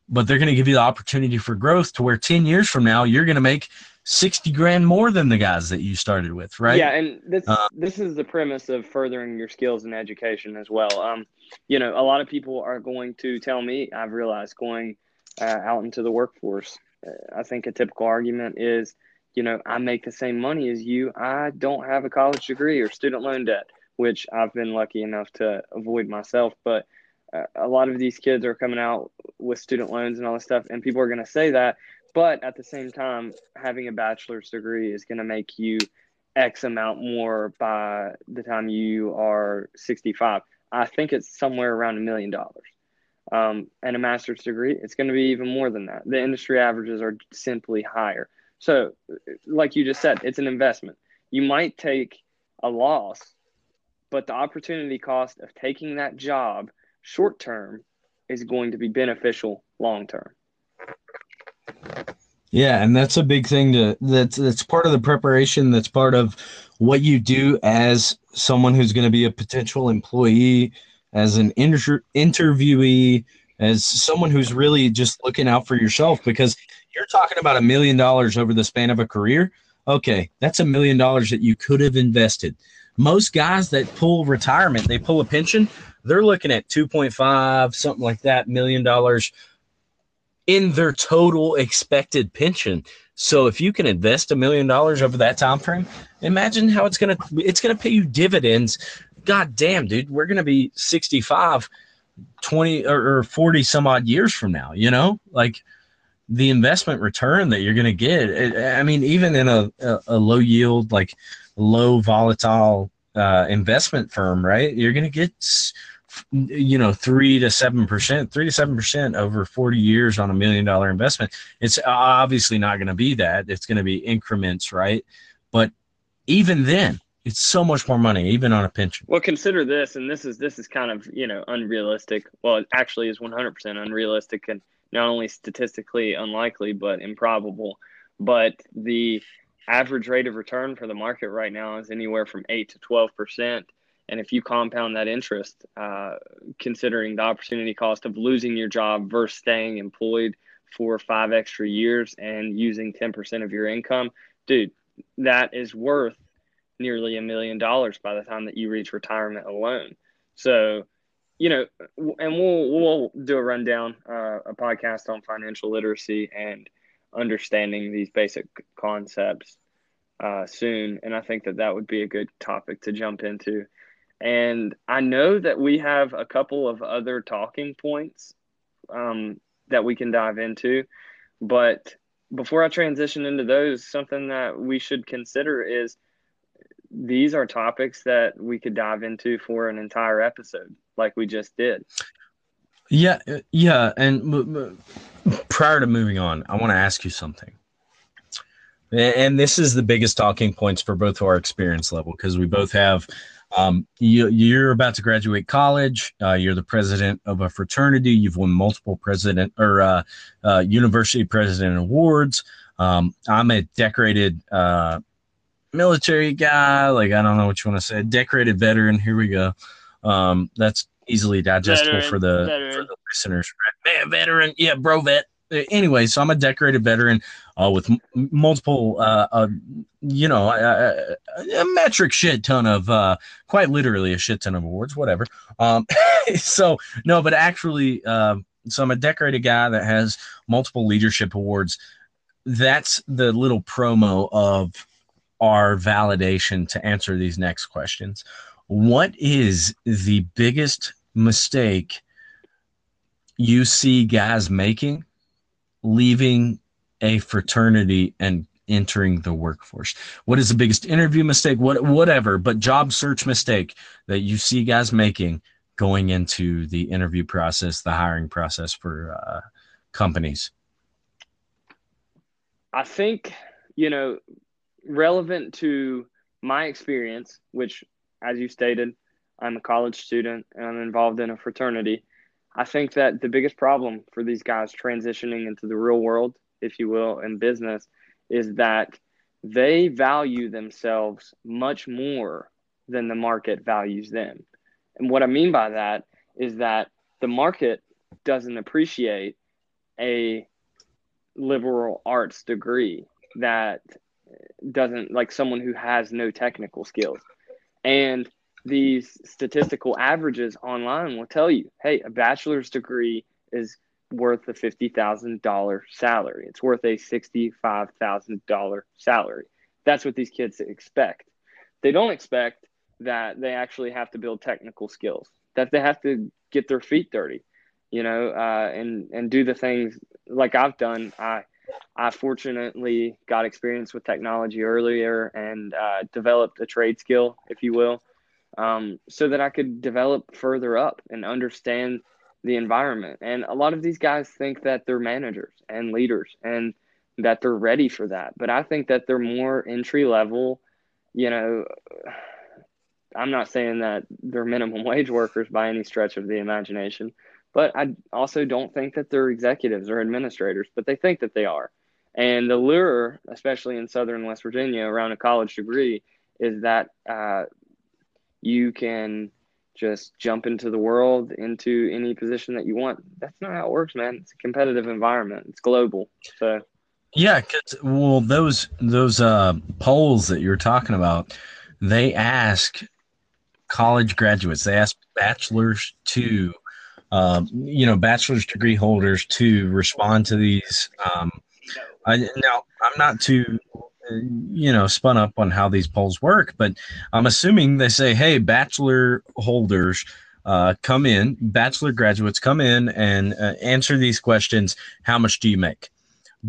but they're going to give you the opportunity for growth to where 10 years from now, you're going to make 60 grand more than the guys that you started with, right? Yeah, and this Uh, this is the premise of furthering your skills in education as well. Um, you know, a lot of people are going to tell me, I've realized going uh, out into the workforce, uh, I think a typical argument is, you know, I make the same money as you. I don't have a college degree or student loan debt, which I've been lucky enough to avoid myself. But uh, a lot of these kids are coming out with student loans and all this stuff, and people are going to say that. But at the same time, having a bachelor's degree is going to make you X amount more by the time you are 65. I think it's somewhere around a million dollars. Um, and a master's degree, it's going to be even more than that. The industry averages are simply higher. So, like you just said, it's an investment. You might take a loss, but the opportunity cost of taking that job short term is going to be beneficial long term. Yeah, and that's a big thing to that's that's part of the preparation. That's part of what you do as someone who's going to be a potential employee, as an inter- interviewee, as someone who's really just looking out for yourself. Because you're talking about a million dollars over the span of a career. Okay, that's a million dollars that you could have invested. Most guys that pull retirement, they pull a pension, they're looking at 2.5, something like that, million dollars in their total expected pension. So if you can invest a million dollars over that time frame, imagine how it's gonna it's gonna pay you dividends. God damn, dude, we're gonna be 65, 20 or, or 40 some odd years from now, you know? Like the investment return that you're gonna get. it- I mean, even in a, a, a low yield, like low volatile uh, investment firm, right? You're gonna get you know three to seven percent three to seven percent over 40 years on a million dollar investment it's obviously not going to be that it's going to be increments right but even then it's so much more money even on a pension Well, consider this, and this is this is kind of you know unrealistic. Well, it actually is 100% unrealistic and not only statistically unlikely but improbable. But the average rate of return for the market right now is anywhere from eight to 12 percent. And if you compound that interest, uh, considering the opportunity cost of losing your job versus staying employed for five extra years and using 10% of your income, dude, that is worth nearly a million dollars by the time that you reach retirement alone. So, you know, and we'll we'll do a rundown, uh, a podcast on financial literacy and understanding these basic concepts uh, soon. And I think that that would be a good topic to jump into. And I know that we have a couple of other talking points um, that we can dive into, but before I transition into those, something that we should consider is these are topics that we could dive into for an entire episode, like we just did. yeah yeah and m- m- prior to moving on i want to ask you something and this is the biggest talking points for both our experience level because we both have um, you, you're about to graduate college. Uh, you're the president of a fraternity. You've won multiple president or uh, uh, university president awards. Um, i'm a decorated uh, military guy. Like i don't know what you want to say decorated veteran. Here we go. Um, that's easily digestible Veteran, for the for the listeners man veteran. Yeah bro vet anyway, so I'm a decorated veteran uh, with m- multiple, uh, uh, you know, a, a, metric shit ton of, uh, quite literally a shit ton of awards, whatever. Um, so no, but actually, uh, so I'm a decorated guy that has multiple leadership awards. That's the little promo of our validation to answer these next questions. What is the biggest mistake you see guys making leaving a fraternity and entering the workforce? What is the biggest interview mistake? What whatever, but job search mistake that you see guys making going into the interview process, the hiring process for uh, companies? I think you know, relevant to my experience, which, as you stated, I'm a college student and I'm involved in a fraternity. I think that the biggest problem for these guys transitioning into the real world, if you will, in business is that they value themselves much more than the market values them. And what I mean by that is that the market doesn't appreciate a liberal arts degree that doesn't like someone who has no technical skills. And these statistical averages online will tell you hey, a bachelor's degree is worth a $50,000 salary. It's worth a $65,000 salary. That's what these kids expect. They don't expect that they actually have to build technical skills, that they have to get their feet dirty, you know, uh, and, and do the things like I've done. I, I fortunately got experience with technology earlier and uh, developed a trade skill, if you will, um, so that I could develop further up and understand the environment. And a lot of these guys think that they're managers and leaders and that they're ready for that. But I think that they're more entry level, you know. I'm not saying that they're minimum wage workers by any stretch of the imagination, but I also don't think that they're executives or administrators, but they think that they are. And the lure, especially in Southern West Virginia, around a college degree, is that uh, you can just jump into the world into any position that you want. That's not how it works, man. It's a competitive environment. It's global. So yeah, cause, well, those those uh, polls that you're talking about, they ask college graduates, they ask bachelors to, um, you know, bachelor's degree holders to respond to these. Um, I, now, I'm not too you know spun up on how these polls work but i'm assuming they say hey bachelor holders uh, come in bachelor graduates come in and uh, answer these questions. How much do you make?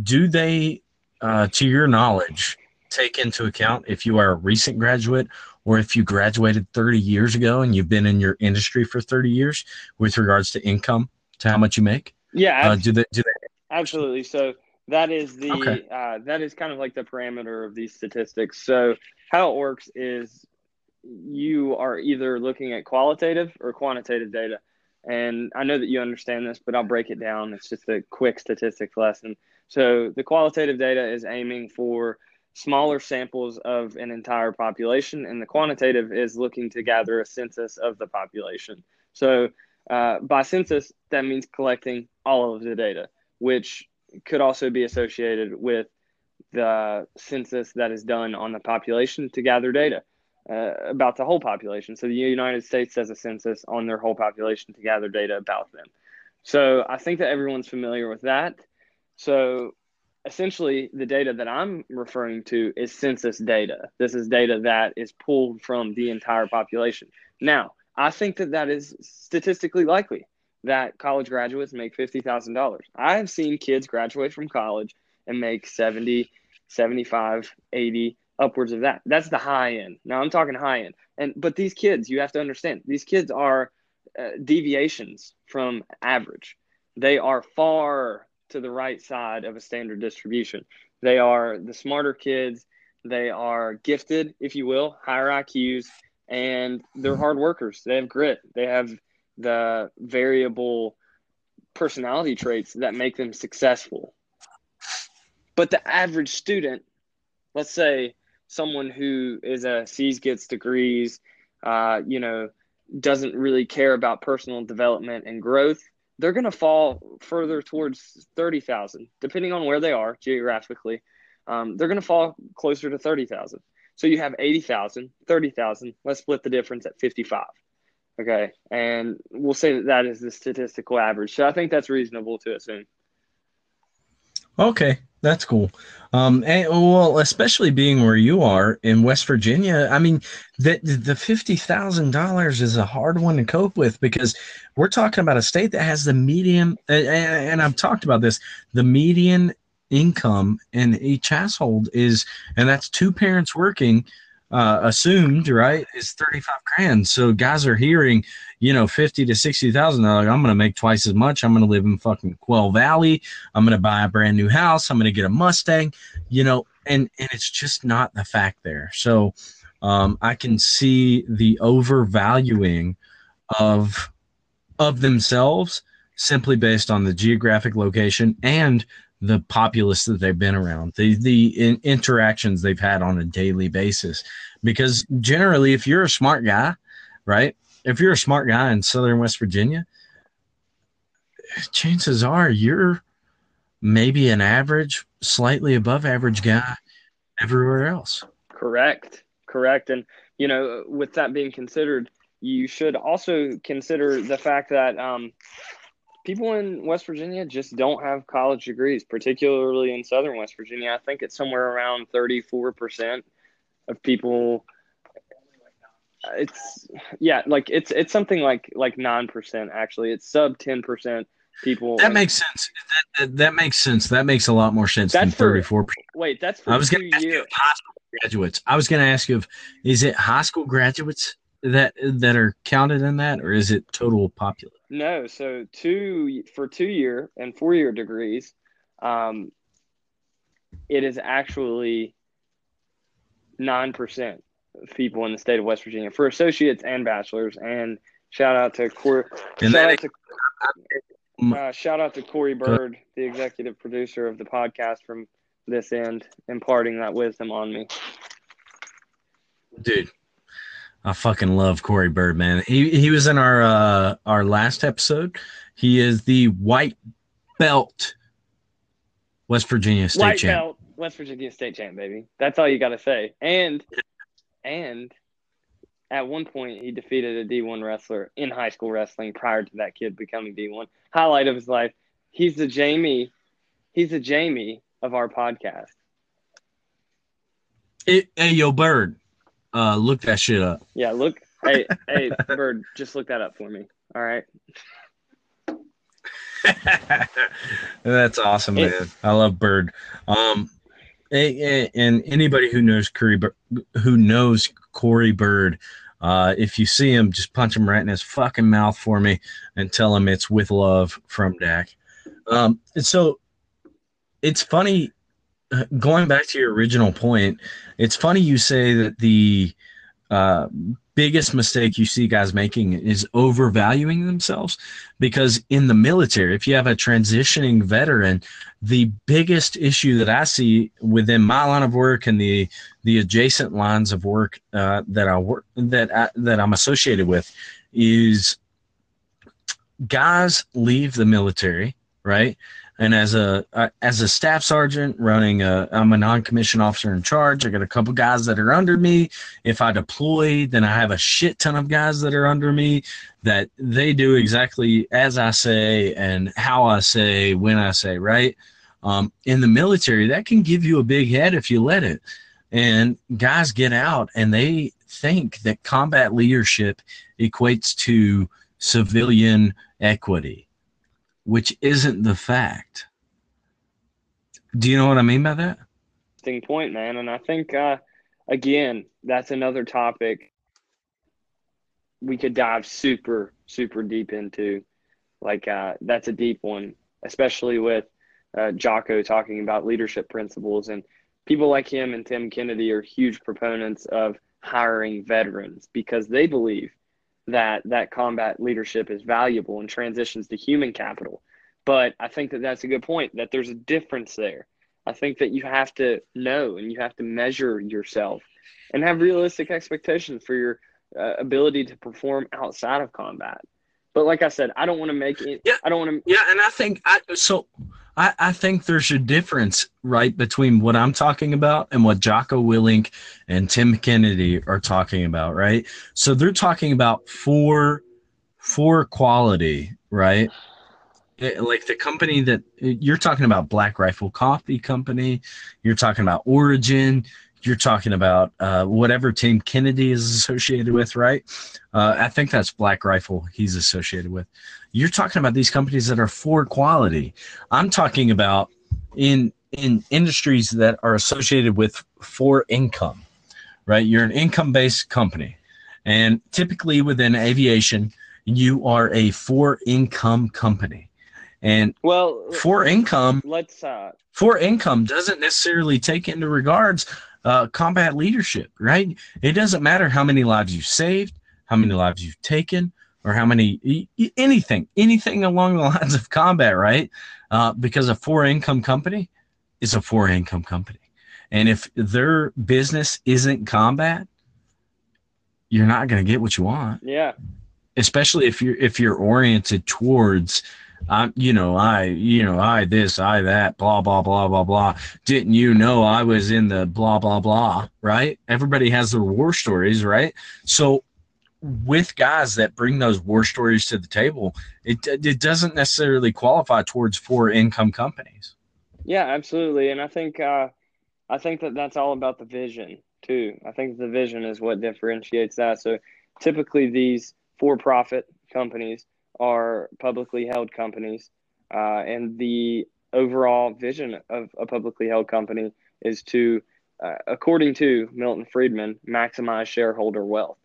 Do they uh, to your knowledge take into account if you are a recent graduate or if you graduated 30 years ago and you've been in your industry for 30 years with regards to income to how much you make? Yeah uh, do they do they absolutely. So that is the Okay. uh, that is kind of like the parameter of these statistics. So how it works is you are either looking at qualitative or quantitative data. And I know that you understand this, but I'll break it down. It's just a quick statistics lesson. So the qualitative data is aiming for smaller samples of an entire population, and the quantitative is looking to gather a census of the population. So uh, by census, that means collecting all of the data, which could also be associated with the census that is done on the population to gather data uh, about the whole population. So the United States does a census on their whole population to gather data about them. So I think that everyone's familiar with that. So essentially, the data that I'm referring to is census data. This is data that is pulled from the entire population. Now, I think that that is statistically likely that college graduates make $50,000. I have seen kids graduate from college and make 70, 75, 80, upwards of that. That's the high end. Now I'm talking high end. And but these kids, you have to understand, these kids are uh, deviations from average. They are far to the right side of a standard distribution. They are the smarter kids. They are gifted, if you will, higher IQs, and they're hard workers. They have grit. They have the variable personality traits that make them successful. But the average student, let's say someone who is a sees gets degrees, uh, you know, doesn't really care about personal development and growth, they're going to fall further towards 30,000, depending on where they are geographically. Um, they're going to fall closer to 30,000. So you have 80,000, 30,000. Let's split the difference at 55. Okay. And we'll say that that is the statistical average. So I think that's reasonable to assume. Okay, that's cool. Um, and well, especially being where you are in West Virginia, I mean, the the fifty thousand dollars is a hard one to cope with because we're talking about a state that has the median, and, and I've talked about this, the median income in each household is, and that's two parents working uh, assumed, right, is 35 grand. So guys are hearing, you know, 50 to 60,000. They're like, I'm going to make twice as much. I'm going to live in fucking Quell Valley. I'm going to buy a brand new house. I'm going to get a Mustang, you know, and, and it's just not the fact there. So um, I can see the overvaluing of, of themselves simply based on the geographic location and the populace that they've been around, the the in, interactions they've had on a daily basis. Because generally, if you're a smart guy, right? If you're a smart guy in Southern West Virginia, chances are you're maybe an average, slightly above average guy everywhere else. Correct. Correct. And you know, with that being considered, you should also consider the fact that um, people in West Virginia just don't have college degrees, particularly in Southern West Virginia. I think it's somewhere around 34% of people. It's yeah, like it's it's something like like nine percent actually. It's sub ten percent people. That makes sense. That, that, that, makes sense. That makes a lot more sense than thirty four percent. Wait, that's I was going to ask you high school graduates. I was going to ask you if is it high school graduates that that are counted in that, or is it total population? No, so two for two year and four year degrees, um, it is actually nine percent of people in the state of West Virginia for associates and bachelors. And shout out to Corey. Shout out to, uh, shout out to Corey Bird, the executive producer of the podcast from this end, imparting that wisdom on me. Dude, I fucking love Corey Bird, man. He he was in our uh, our last episode. He is the white belt West Virginia state Champ. white champ. Belt, West Virginia state champ, baby. That's all you got to say. And and at one point he defeated a D1 wrestler in high school wrestling prior to that kid becoming D1. Highlight of his life. He's the Jamie. He's the Jamie of our podcast. It, hey, yo, Bird. Uh, look that shit up. Yeah, look. Hey, hey, Bird, just look that up for me. All right. That's awesome, man. It, I love Bird. Um, and anybody who knows Curry, who knows Corey Bird, uh, if you see him, just punch him right in his fucking mouth for me and tell him it's with love from Dak. Um, and so it's funny going back to your original point, it's funny you say that the uh, biggest mistake you see guys making is overvaluing themselves because in the military, if you have a transitioning veteran, the biggest issue that I see within my line of work and the the adjacent lines of work uh, that I work that I, that I'm associated with is guys leave the military, right? And as a uh, as a staff sergeant running a, I'm a non-commissioned officer in charge. I got a couple guys that are under me. If I deploy, then I have a shit ton of guys that are under me that they do exactly as I say and how I say when I say. Right. Um, in the military, that can give you a big head if you let it. And guys get out and they think that combat leadership equates to civilian equity which isn't the fact. Do you know what I mean by that? Interesting point, man. And I think, uh, again, that's another topic we could dive super, super deep into. Like, uh, that's a deep one, especially with uh, Jocko talking about leadership principles. And people like him and Tim Kennedy are huge proponents of hiring veterans because they believe that that combat leadership is valuable and transitions to human capital. But I think that that's a good point that there's a difference there. I think that you have to know and you have to measure yourself and have realistic expectations for your uh, ability to perform outside of combat. But like I said, I don't want to make it. Yeah. I don't want to. Yeah, and I think I so I, I think there's a difference, right, between what I'm talking about and what Jocko Willink and Tim Kennedy are talking about, right? So they're talking about for for quality, right? It- like the company that eh, you're talking about, Black Rifle Coffee Company, you're talking about Origin, you're talking about uh, whatever Tim Kennedy is associated with, right? Uh, I think that's Black Rifle he's associated with. You're talking about these companies that are for quality. I'm talking about in in industries that are associated with for income, right? You're an income based company, and typically within aviation, you are a for income company, and Well, for income let's. uh for income doesn't necessarily take into regards uh, combat leadership, right? It doesn't matter how many lives you've saved, how many lives you've taken, or how many anything, anything along the lines of combat, right? Uh, because a for income company is a for income company, and if their business isn't combat, you're not going to get what you want Yeah. especially if you're if you're oriented towards um, you know, I, you know, I this, I that, blah, blah, blah, blah, blah. Didn't you know I was in the blah, blah, blah, right? Everybody has their war stories, right? So with guys that bring those war stories to the table, it, it doesn't necessarily qualify towards for income companies. Yeah, absolutely, and I think uh, I think that that's all about the vision too. I think the vision is what differentiates that. So typically, these for-profit companies are publicly held companies, uh, and the overall vision of a publicly held company is to, uh, according to Milton Friedman, maximize shareholder wealth.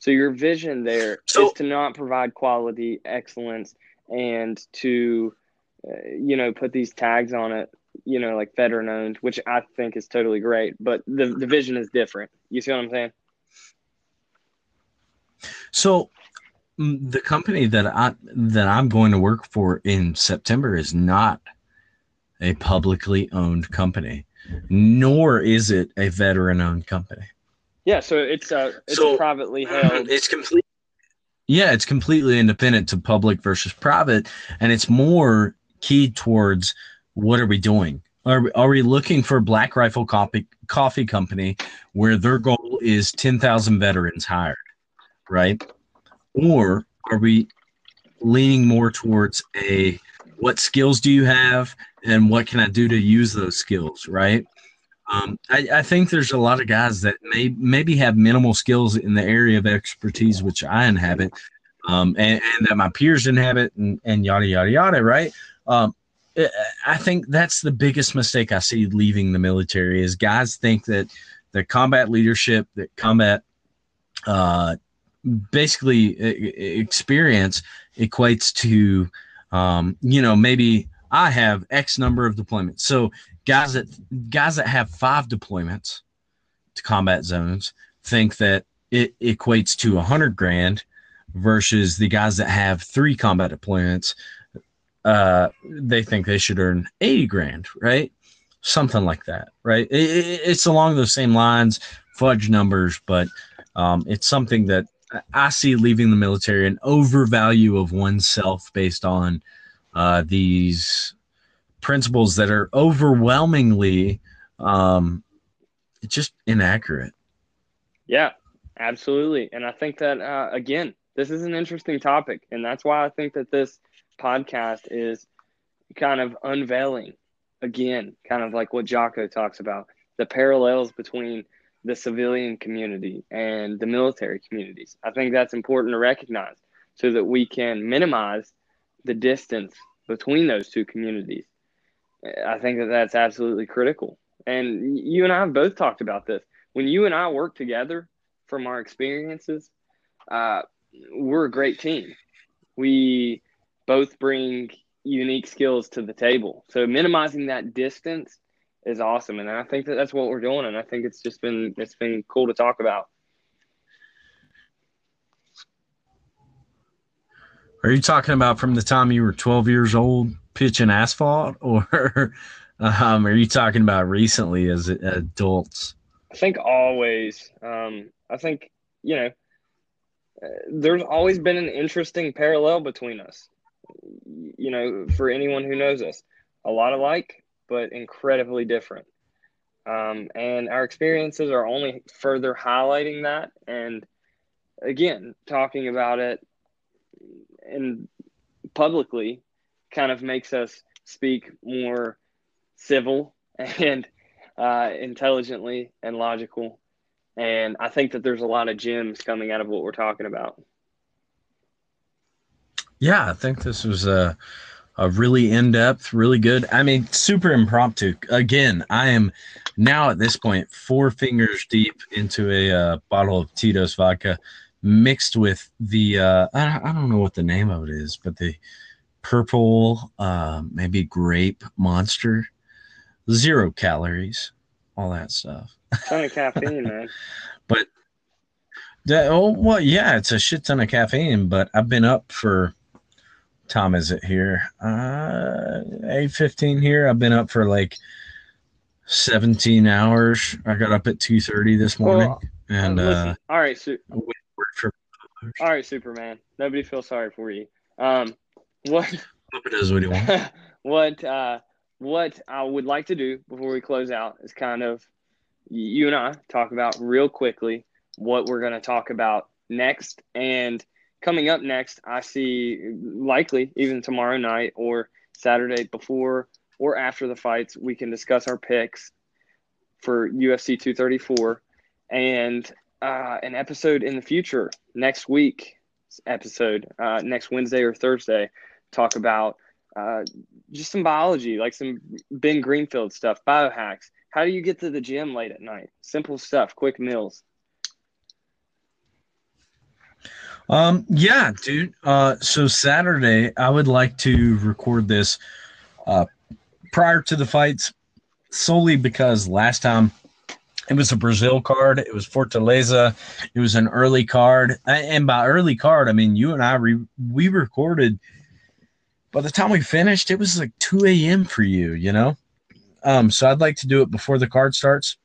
So your vision there is So- to not provide quality, excellence, and to, uh, you know, put these tags on it you know, like veteran owned, which I think is totally great. But the the vision is different. You see what I'm saying? So the company that I that I'm going to work for in September is not a publicly owned company, nor is it a veteran owned company. Yeah. So it's uh it's So- privately held. It's complete. Yeah, it's completely independent to public versus private, and it's more keyed towards what are we doing? Are we, are we looking for Black Rifle Coffee Coffee Company where their goal is ten thousand veterans hired, right? Or are we leaning more towards a what skills do you have and what can I do to use those skills, right? Um, I, I think there's a lot of guys that may maybe have minimal skills in the area of expertise which I inhabit, um, and, and that my peers inhabit, and, and yada yada yada. Right? Um, I- think that's the biggest mistake I see leaving the military is guys think that the combat leadership, that combat, uh, basically experience equates to, um, you know, maybe I have X number of deployments. So guys that guys that have five deployments to combat zones think that it equates to a hundred grand versus the guys that have three combat deployments uh they think they should earn 80 grand right something like that right It- it- it's along those same lines fudge numbers but um it's something that I- see leaving the military an overvalue of oneself based on uh these principles that are overwhelmingly um just inaccurate Yeah, absolutely. And I think that uh, again, this is an interesting topic, and that's why I think that this podcast is kind of unveiling again, kind of like what Jocko talks about the parallels between the civilian community and the military communities. I think that's important to recognize so that we can minimize the distance between those two communities. I think that that's absolutely critical. And you and I have both talked about this. When you and I work together from our experiences, uh, we're a great team. We both bring unique skills to the table. So minimizing that distance is awesome, and I think that that's what we're doing. And I think it's just been it's been cool to talk about. Are you talking about from the time you were 12 years old pitching asphalt, or um, are you talking about recently as adults? I think always. Um, I think you know, uh, there's always been an interesting parallel between us. You know, for anyone who knows us, a lot alike, but incredibly different. Um, and our experiences are only further highlighting that. And again, talking about it and publicly kind of makes us speak more civil and uh, intelligently and logical. And I think that there's a lot of gems coming out of what we're talking about. Yeah, I think this was a a really in depth, really good. I mean, super impromptu. Again, I am now at this point four fingers deep into a uh, bottle of Tito's vodka, mixed with the uh, I, I don't know what the name of it is, but the purple, uh, maybe grape monster, zero calories, all that stuff. Ton of caffeine, man. But that, oh well, yeah, it's a shit ton of caffeine. But I've been up for time is it here? Uh, eight fifteen here. I've been up for like seventeen hours. I got up at two thirty this morning, Well, and Listen, uh, all right, su- I went to work for. all right, Superman. Nobody feel sorry for you. Um, what Hope it does what he wants. what uh, what I would like to do before we close out is kind of you and I talk about real quickly what we're going to talk about next. And coming up next, I see likely even tomorrow night or Saturday before or after the fights, we can discuss our picks for UFC 234 and uh, an episode in the future next week episode uh, next Wednesday or Thursday talk about uh, just some biology, like some Ben Greenfield stuff, biohacks. How do you get to the gym late at night? Simple stuff, quick meals. Um, yeah, dude. Uh, so Saturday, I would like to record this uh, prior to the fights, solely because last time it was a Brazil card. It was Fortaleza. It was an early card, and by early card, I mean you and I re- we recorded. By the time we finished, it was like two a.m. for you. You know, um, so I'd like to do it before the card starts,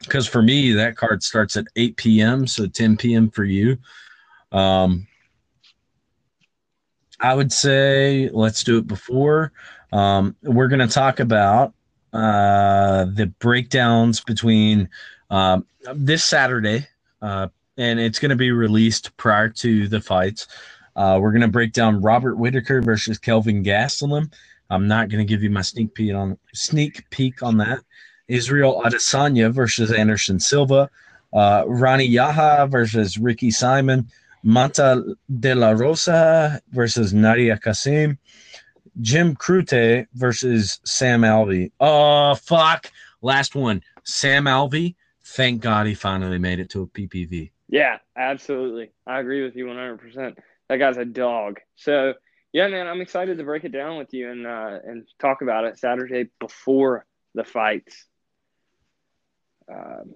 because for me that card starts at eight p.m. So ten p.m. for you. Um, I would say let's do it before. Um, we're going to talk about uh, the breakdowns between um, this Saturday, uh, and it's going to be released prior to the fights. Uh, we're going to break down Robert Whittaker versus Kelvin Gastelum. I'm not going to give you my sneak peek on sneak peek on that. Israel Adesanya versus Anderson Silva. Uh, Rani Yahya versus Ricky Simon. Montana de la Rosa versus Nadia Kassem. Jim Crute versus Sam Alvey. Oh, fuck. Last one. Sam Alvey. Thank God he finally made it to a PPV. Yeah, absolutely. I agree with you 100%. That guy's a dog. So, yeah, man, I'm excited to break it down with you and uh, and talk about it Saturday before the fights. Um,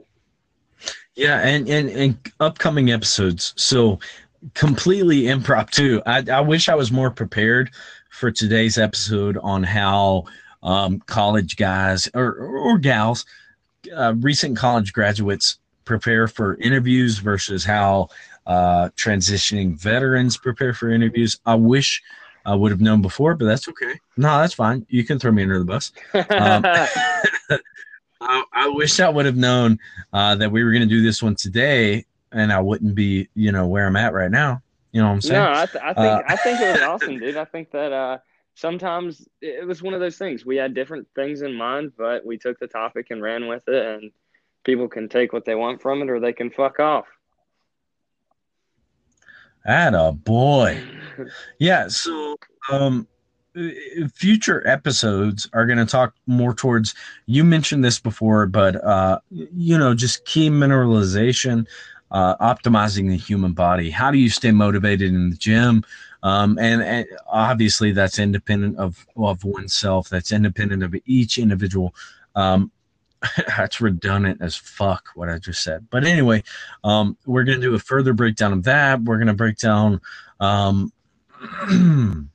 Yeah, and, and, and upcoming episodes. So completely impromptu. I, I wish I was more prepared for today's episode on how um, college guys or, or gals, uh, recent college graduates prepare for interviews versus how uh, transitioning veterans prepare for interviews. I wish I would have known before, but that's okay. No, that's fine. You can throw me under the bus. Um, I, I wish I would have known uh, that we were going to do this one today, and I wouldn't be, you know, where I'm at right now. You know what I'm saying? No, I, th- I think Uh, I think it was awesome, dude. I think that uh, sometimes it was one of those things. We had different things in mind, but we took the topic and ran with it, and people can take what they want from it, or they can fuck off. At a boy. Yeah. So, um, future episodes are going to talk more towards. You mentioned this before, but uh, you know, just key mineralization, uh, optimizing the human body. How do you stay motivated in the gym? Um, and, and obviously, that's independent of of oneself. That's independent of each individual. Um, that's redundant as fuck what I just said. But anyway, um, we're gonna do a further breakdown of that. We're gonna break down.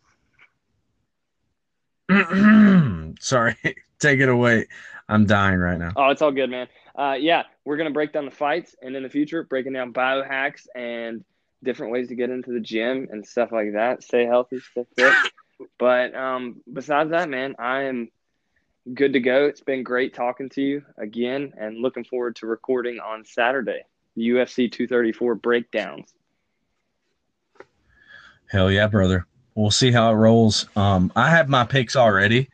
Um, sorry, take it away. I'm dying right now. Oh, it's all good, man. Uh, yeah, we're gonna break down the fights, and in the future, breaking down biohacks and different ways to get into the gym and stuff like that. Stay healthy, stay fit. But um, besides that, man, I am good to go. It's been great talking to you again, and looking forward to recording on Saturday. UFC 234 breakdowns. Hell yeah, brother. We'll see how it rolls. Um, I have my picks already,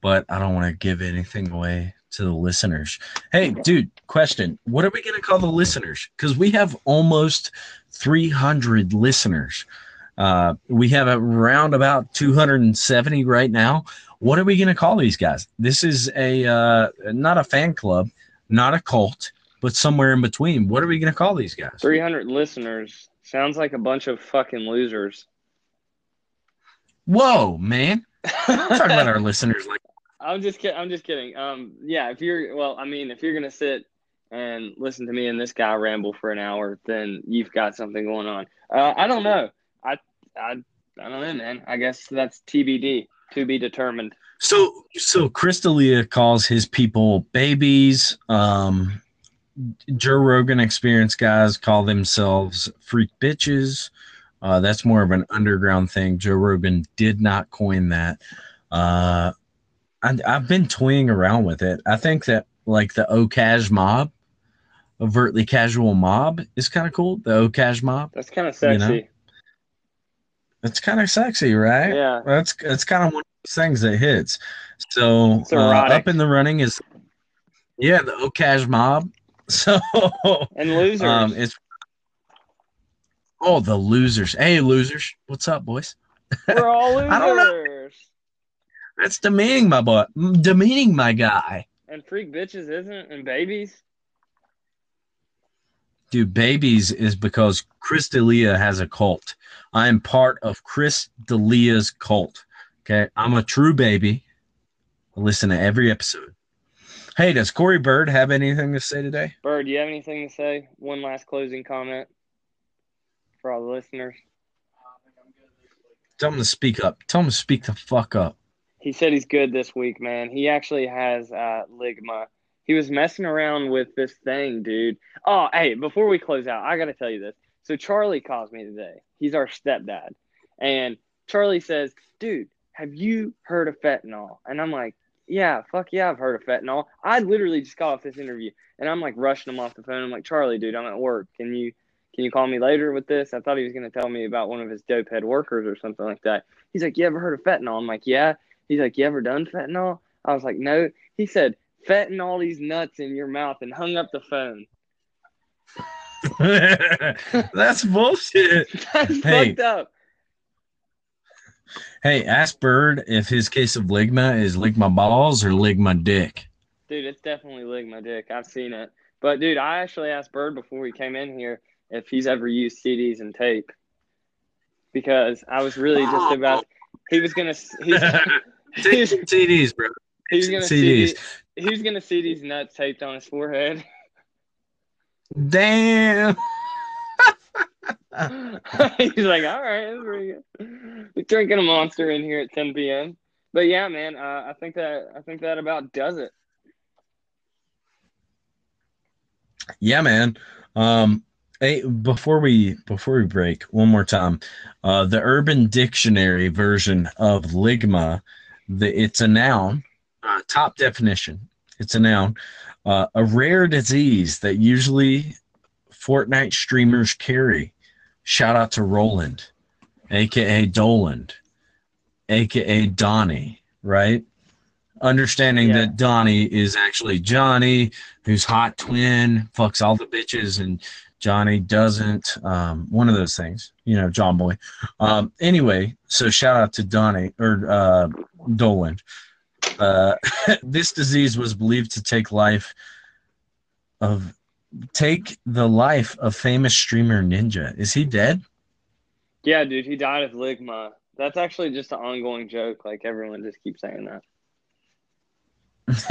but I don't want to give anything away to the listeners. Hey, dude, question. What are we going to call the listeners? Because we have almost 300 listeners. Uh, we have around about 270 right now. What are we going to call these guys? This is a uh, not a fan club, not a cult, but somewhere in between. What are we going to call these guys? 300 listeners sounds like a bunch of fucking losers. Whoa, man! I'm talking about our listeners like I'm just kidding. I'm just kidding. Um, yeah, if you're well, I mean, if you're gonna sit and listen to me and this guy ramble for an hour, then you've got something going on. Uh, I don't know. I, I, I don't know, man. I guess that's TBD, to be determined. So, so Chris D'Elia calls his people babies. Um, Joe Rogan experience guys call themselves freak bitches. Uh, that's more of an underground thing. Joe Rogan did not coin that. Uh, I, I've been toying around with it. I think that like the Ocash mob, overtly casual mob, is kind of cool. The Ocash mob. That's kind of sexy. You know? It's kind of sexy, right? Yeah. That's it's kind of one of those things that hits. So uh, up in the running is yeah the Ocash mob. So And losers. um, it's oh the losers. Hey losers, what's up, boys? We're all losers. I don't know. That's demeaning, my boy. Demeaning, my guy. And freak bitches isn't, and babies. Dude, babies is because Chris D'Elia has a cult. I am part of Chris D'Elia's cult. Okay, I'm a true baby. I listen to every episode. Hey, does Corey Bird have anything to say today? Bird, do you have anything to say? One last closing comment for all the listeners. Tell him to speak up. Tell him to speak the fuck up. He said he's good this week, man. He actually has uh, ligma. He was messing around with this thing, dude. Oh, hey, before we close out, I got to tell you this. So Charlie calls me today. He's our stepdad. And Charlie says, dude, have you heard of fentanyl? And I'm like, yeah, fuck yeah, I've heard of fentanyl. I literally just got off this interview and I'm like rushing him off the phone. I'm like, Charlie, dude, I'm at work. Can you can you call me later with this? I thought he was gonna tell me about one of his dope head workers or something like that. He's like, You ever heard of fentanyl? I'm like, Yeah. He's like, You ever done fentanyl? I was like, No. He said, Fentanyl these nuts in your mouth and hung up the phone. That's bullshit. That's Hey. fucked up. Hey, ask Bird if his case of ligma is ligma balls or ligma dick. Dude, it's definitely ligma dick. I've seen it. But dude, I actually asked Bird before he came in here if he's ever used CDs and tape. Because I was really just about he was gonna he's, some CDs, bro. he was gonna CDs. see he was gonna see these nuts taped on his forehead. Damn. He's like, all right, that's pretty good. We're drinking a monster in here at 10 p.m. But yeah, man, uh, I think that I think that about does it. Yeah, man. Um, hey, before we before we break, one more time, uh, the Urban Dictionary version of ligma, the it's a noun. Uh, top definition: it's a noun, uh, a rare disease that usually Fortnite streamers carry. Shout out to Roland, aka Doland, aka Donnie. Right. Understanding Yeah. that Donnie is actually Johnny, who's hot twin, fucks all the bitches, and Johnny doesn't. Um, one of those things, you know, John Boy. Um, anyway, so shout out to Donnie or uh, Dolan. Uh, this disease was believed to take life of take the life of famous streamer Ninja. Is he dead? Yeah, dude, he died of ligma. That's actually just an ongoing joke. Like everyone just keeps saying that.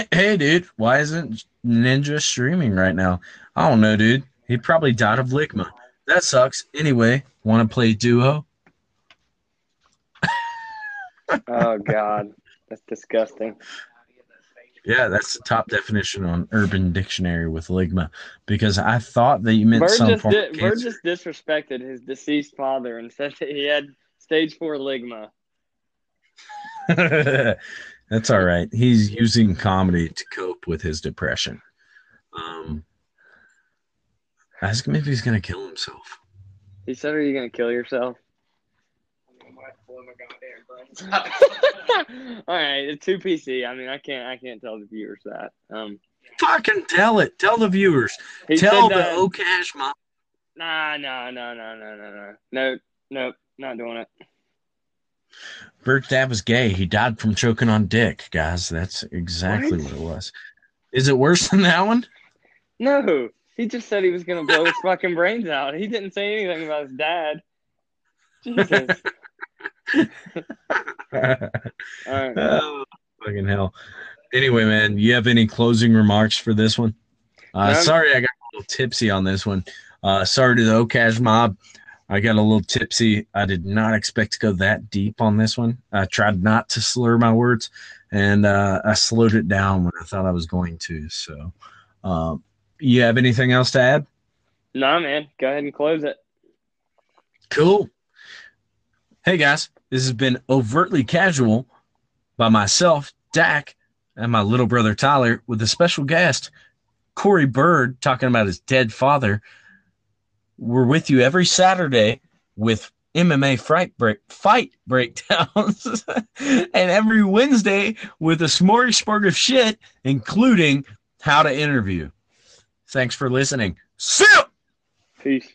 hey, dude, why isn't Ninja streaming right now? I don't know, dude. He probably died of ligma. That sucks. Anyway, want to play duo? Oh God, that's disgusting. Yeah, that's the top definition on Urban Dictionary with ligma because I thought that you meant Bird some form di- of Bird cancer. just disrespected his deceased father and said that he had stage four ligma. That's all right. He's using comedy to cope with his depression. Um, Ask him if he's gonna kill himself. He said, "Are you gonna kill yourself?" All right, it's two PC. I mean, I can't, I can't tell the viewers that. Um, fucking tell it. Tell the viewers. Tell the Ocash mom. Nah, nah, nah, nah, nah, nah, no, Nope, nope, not doing it. Bert Dab is gay. He died from choking on dick, guys. That's exactly what, what it was. Is it worse than that one? No he just said he was gonna blow his fucking brains out. He didn't say anything about his dad. Jesus. All right. oh, fucking hell. Anyway, man, you have any closing remarks for this one? Uh, No. sorry, I got a little tipsy on this one. Uh, sorry to the Okash mob. I got a little tipsy. I did not expect to go that deep on this one. I tried not to slur my words, and uh, I slowed it down when I thought I was going to. So, um, you have anything else to add? Nah, man, go ahead and close it. Cool. Hey guys, this has been overtly casual by myself, Dak, and my little brother Tyler, with a special guest, Corey Bird, talking about his dead father. We're with you every Saturday with MMA fight break fight breakdowns, and every Wednesday with a smorgasbord of shit, including how to interview. Thanks for listening. See ya! Peace.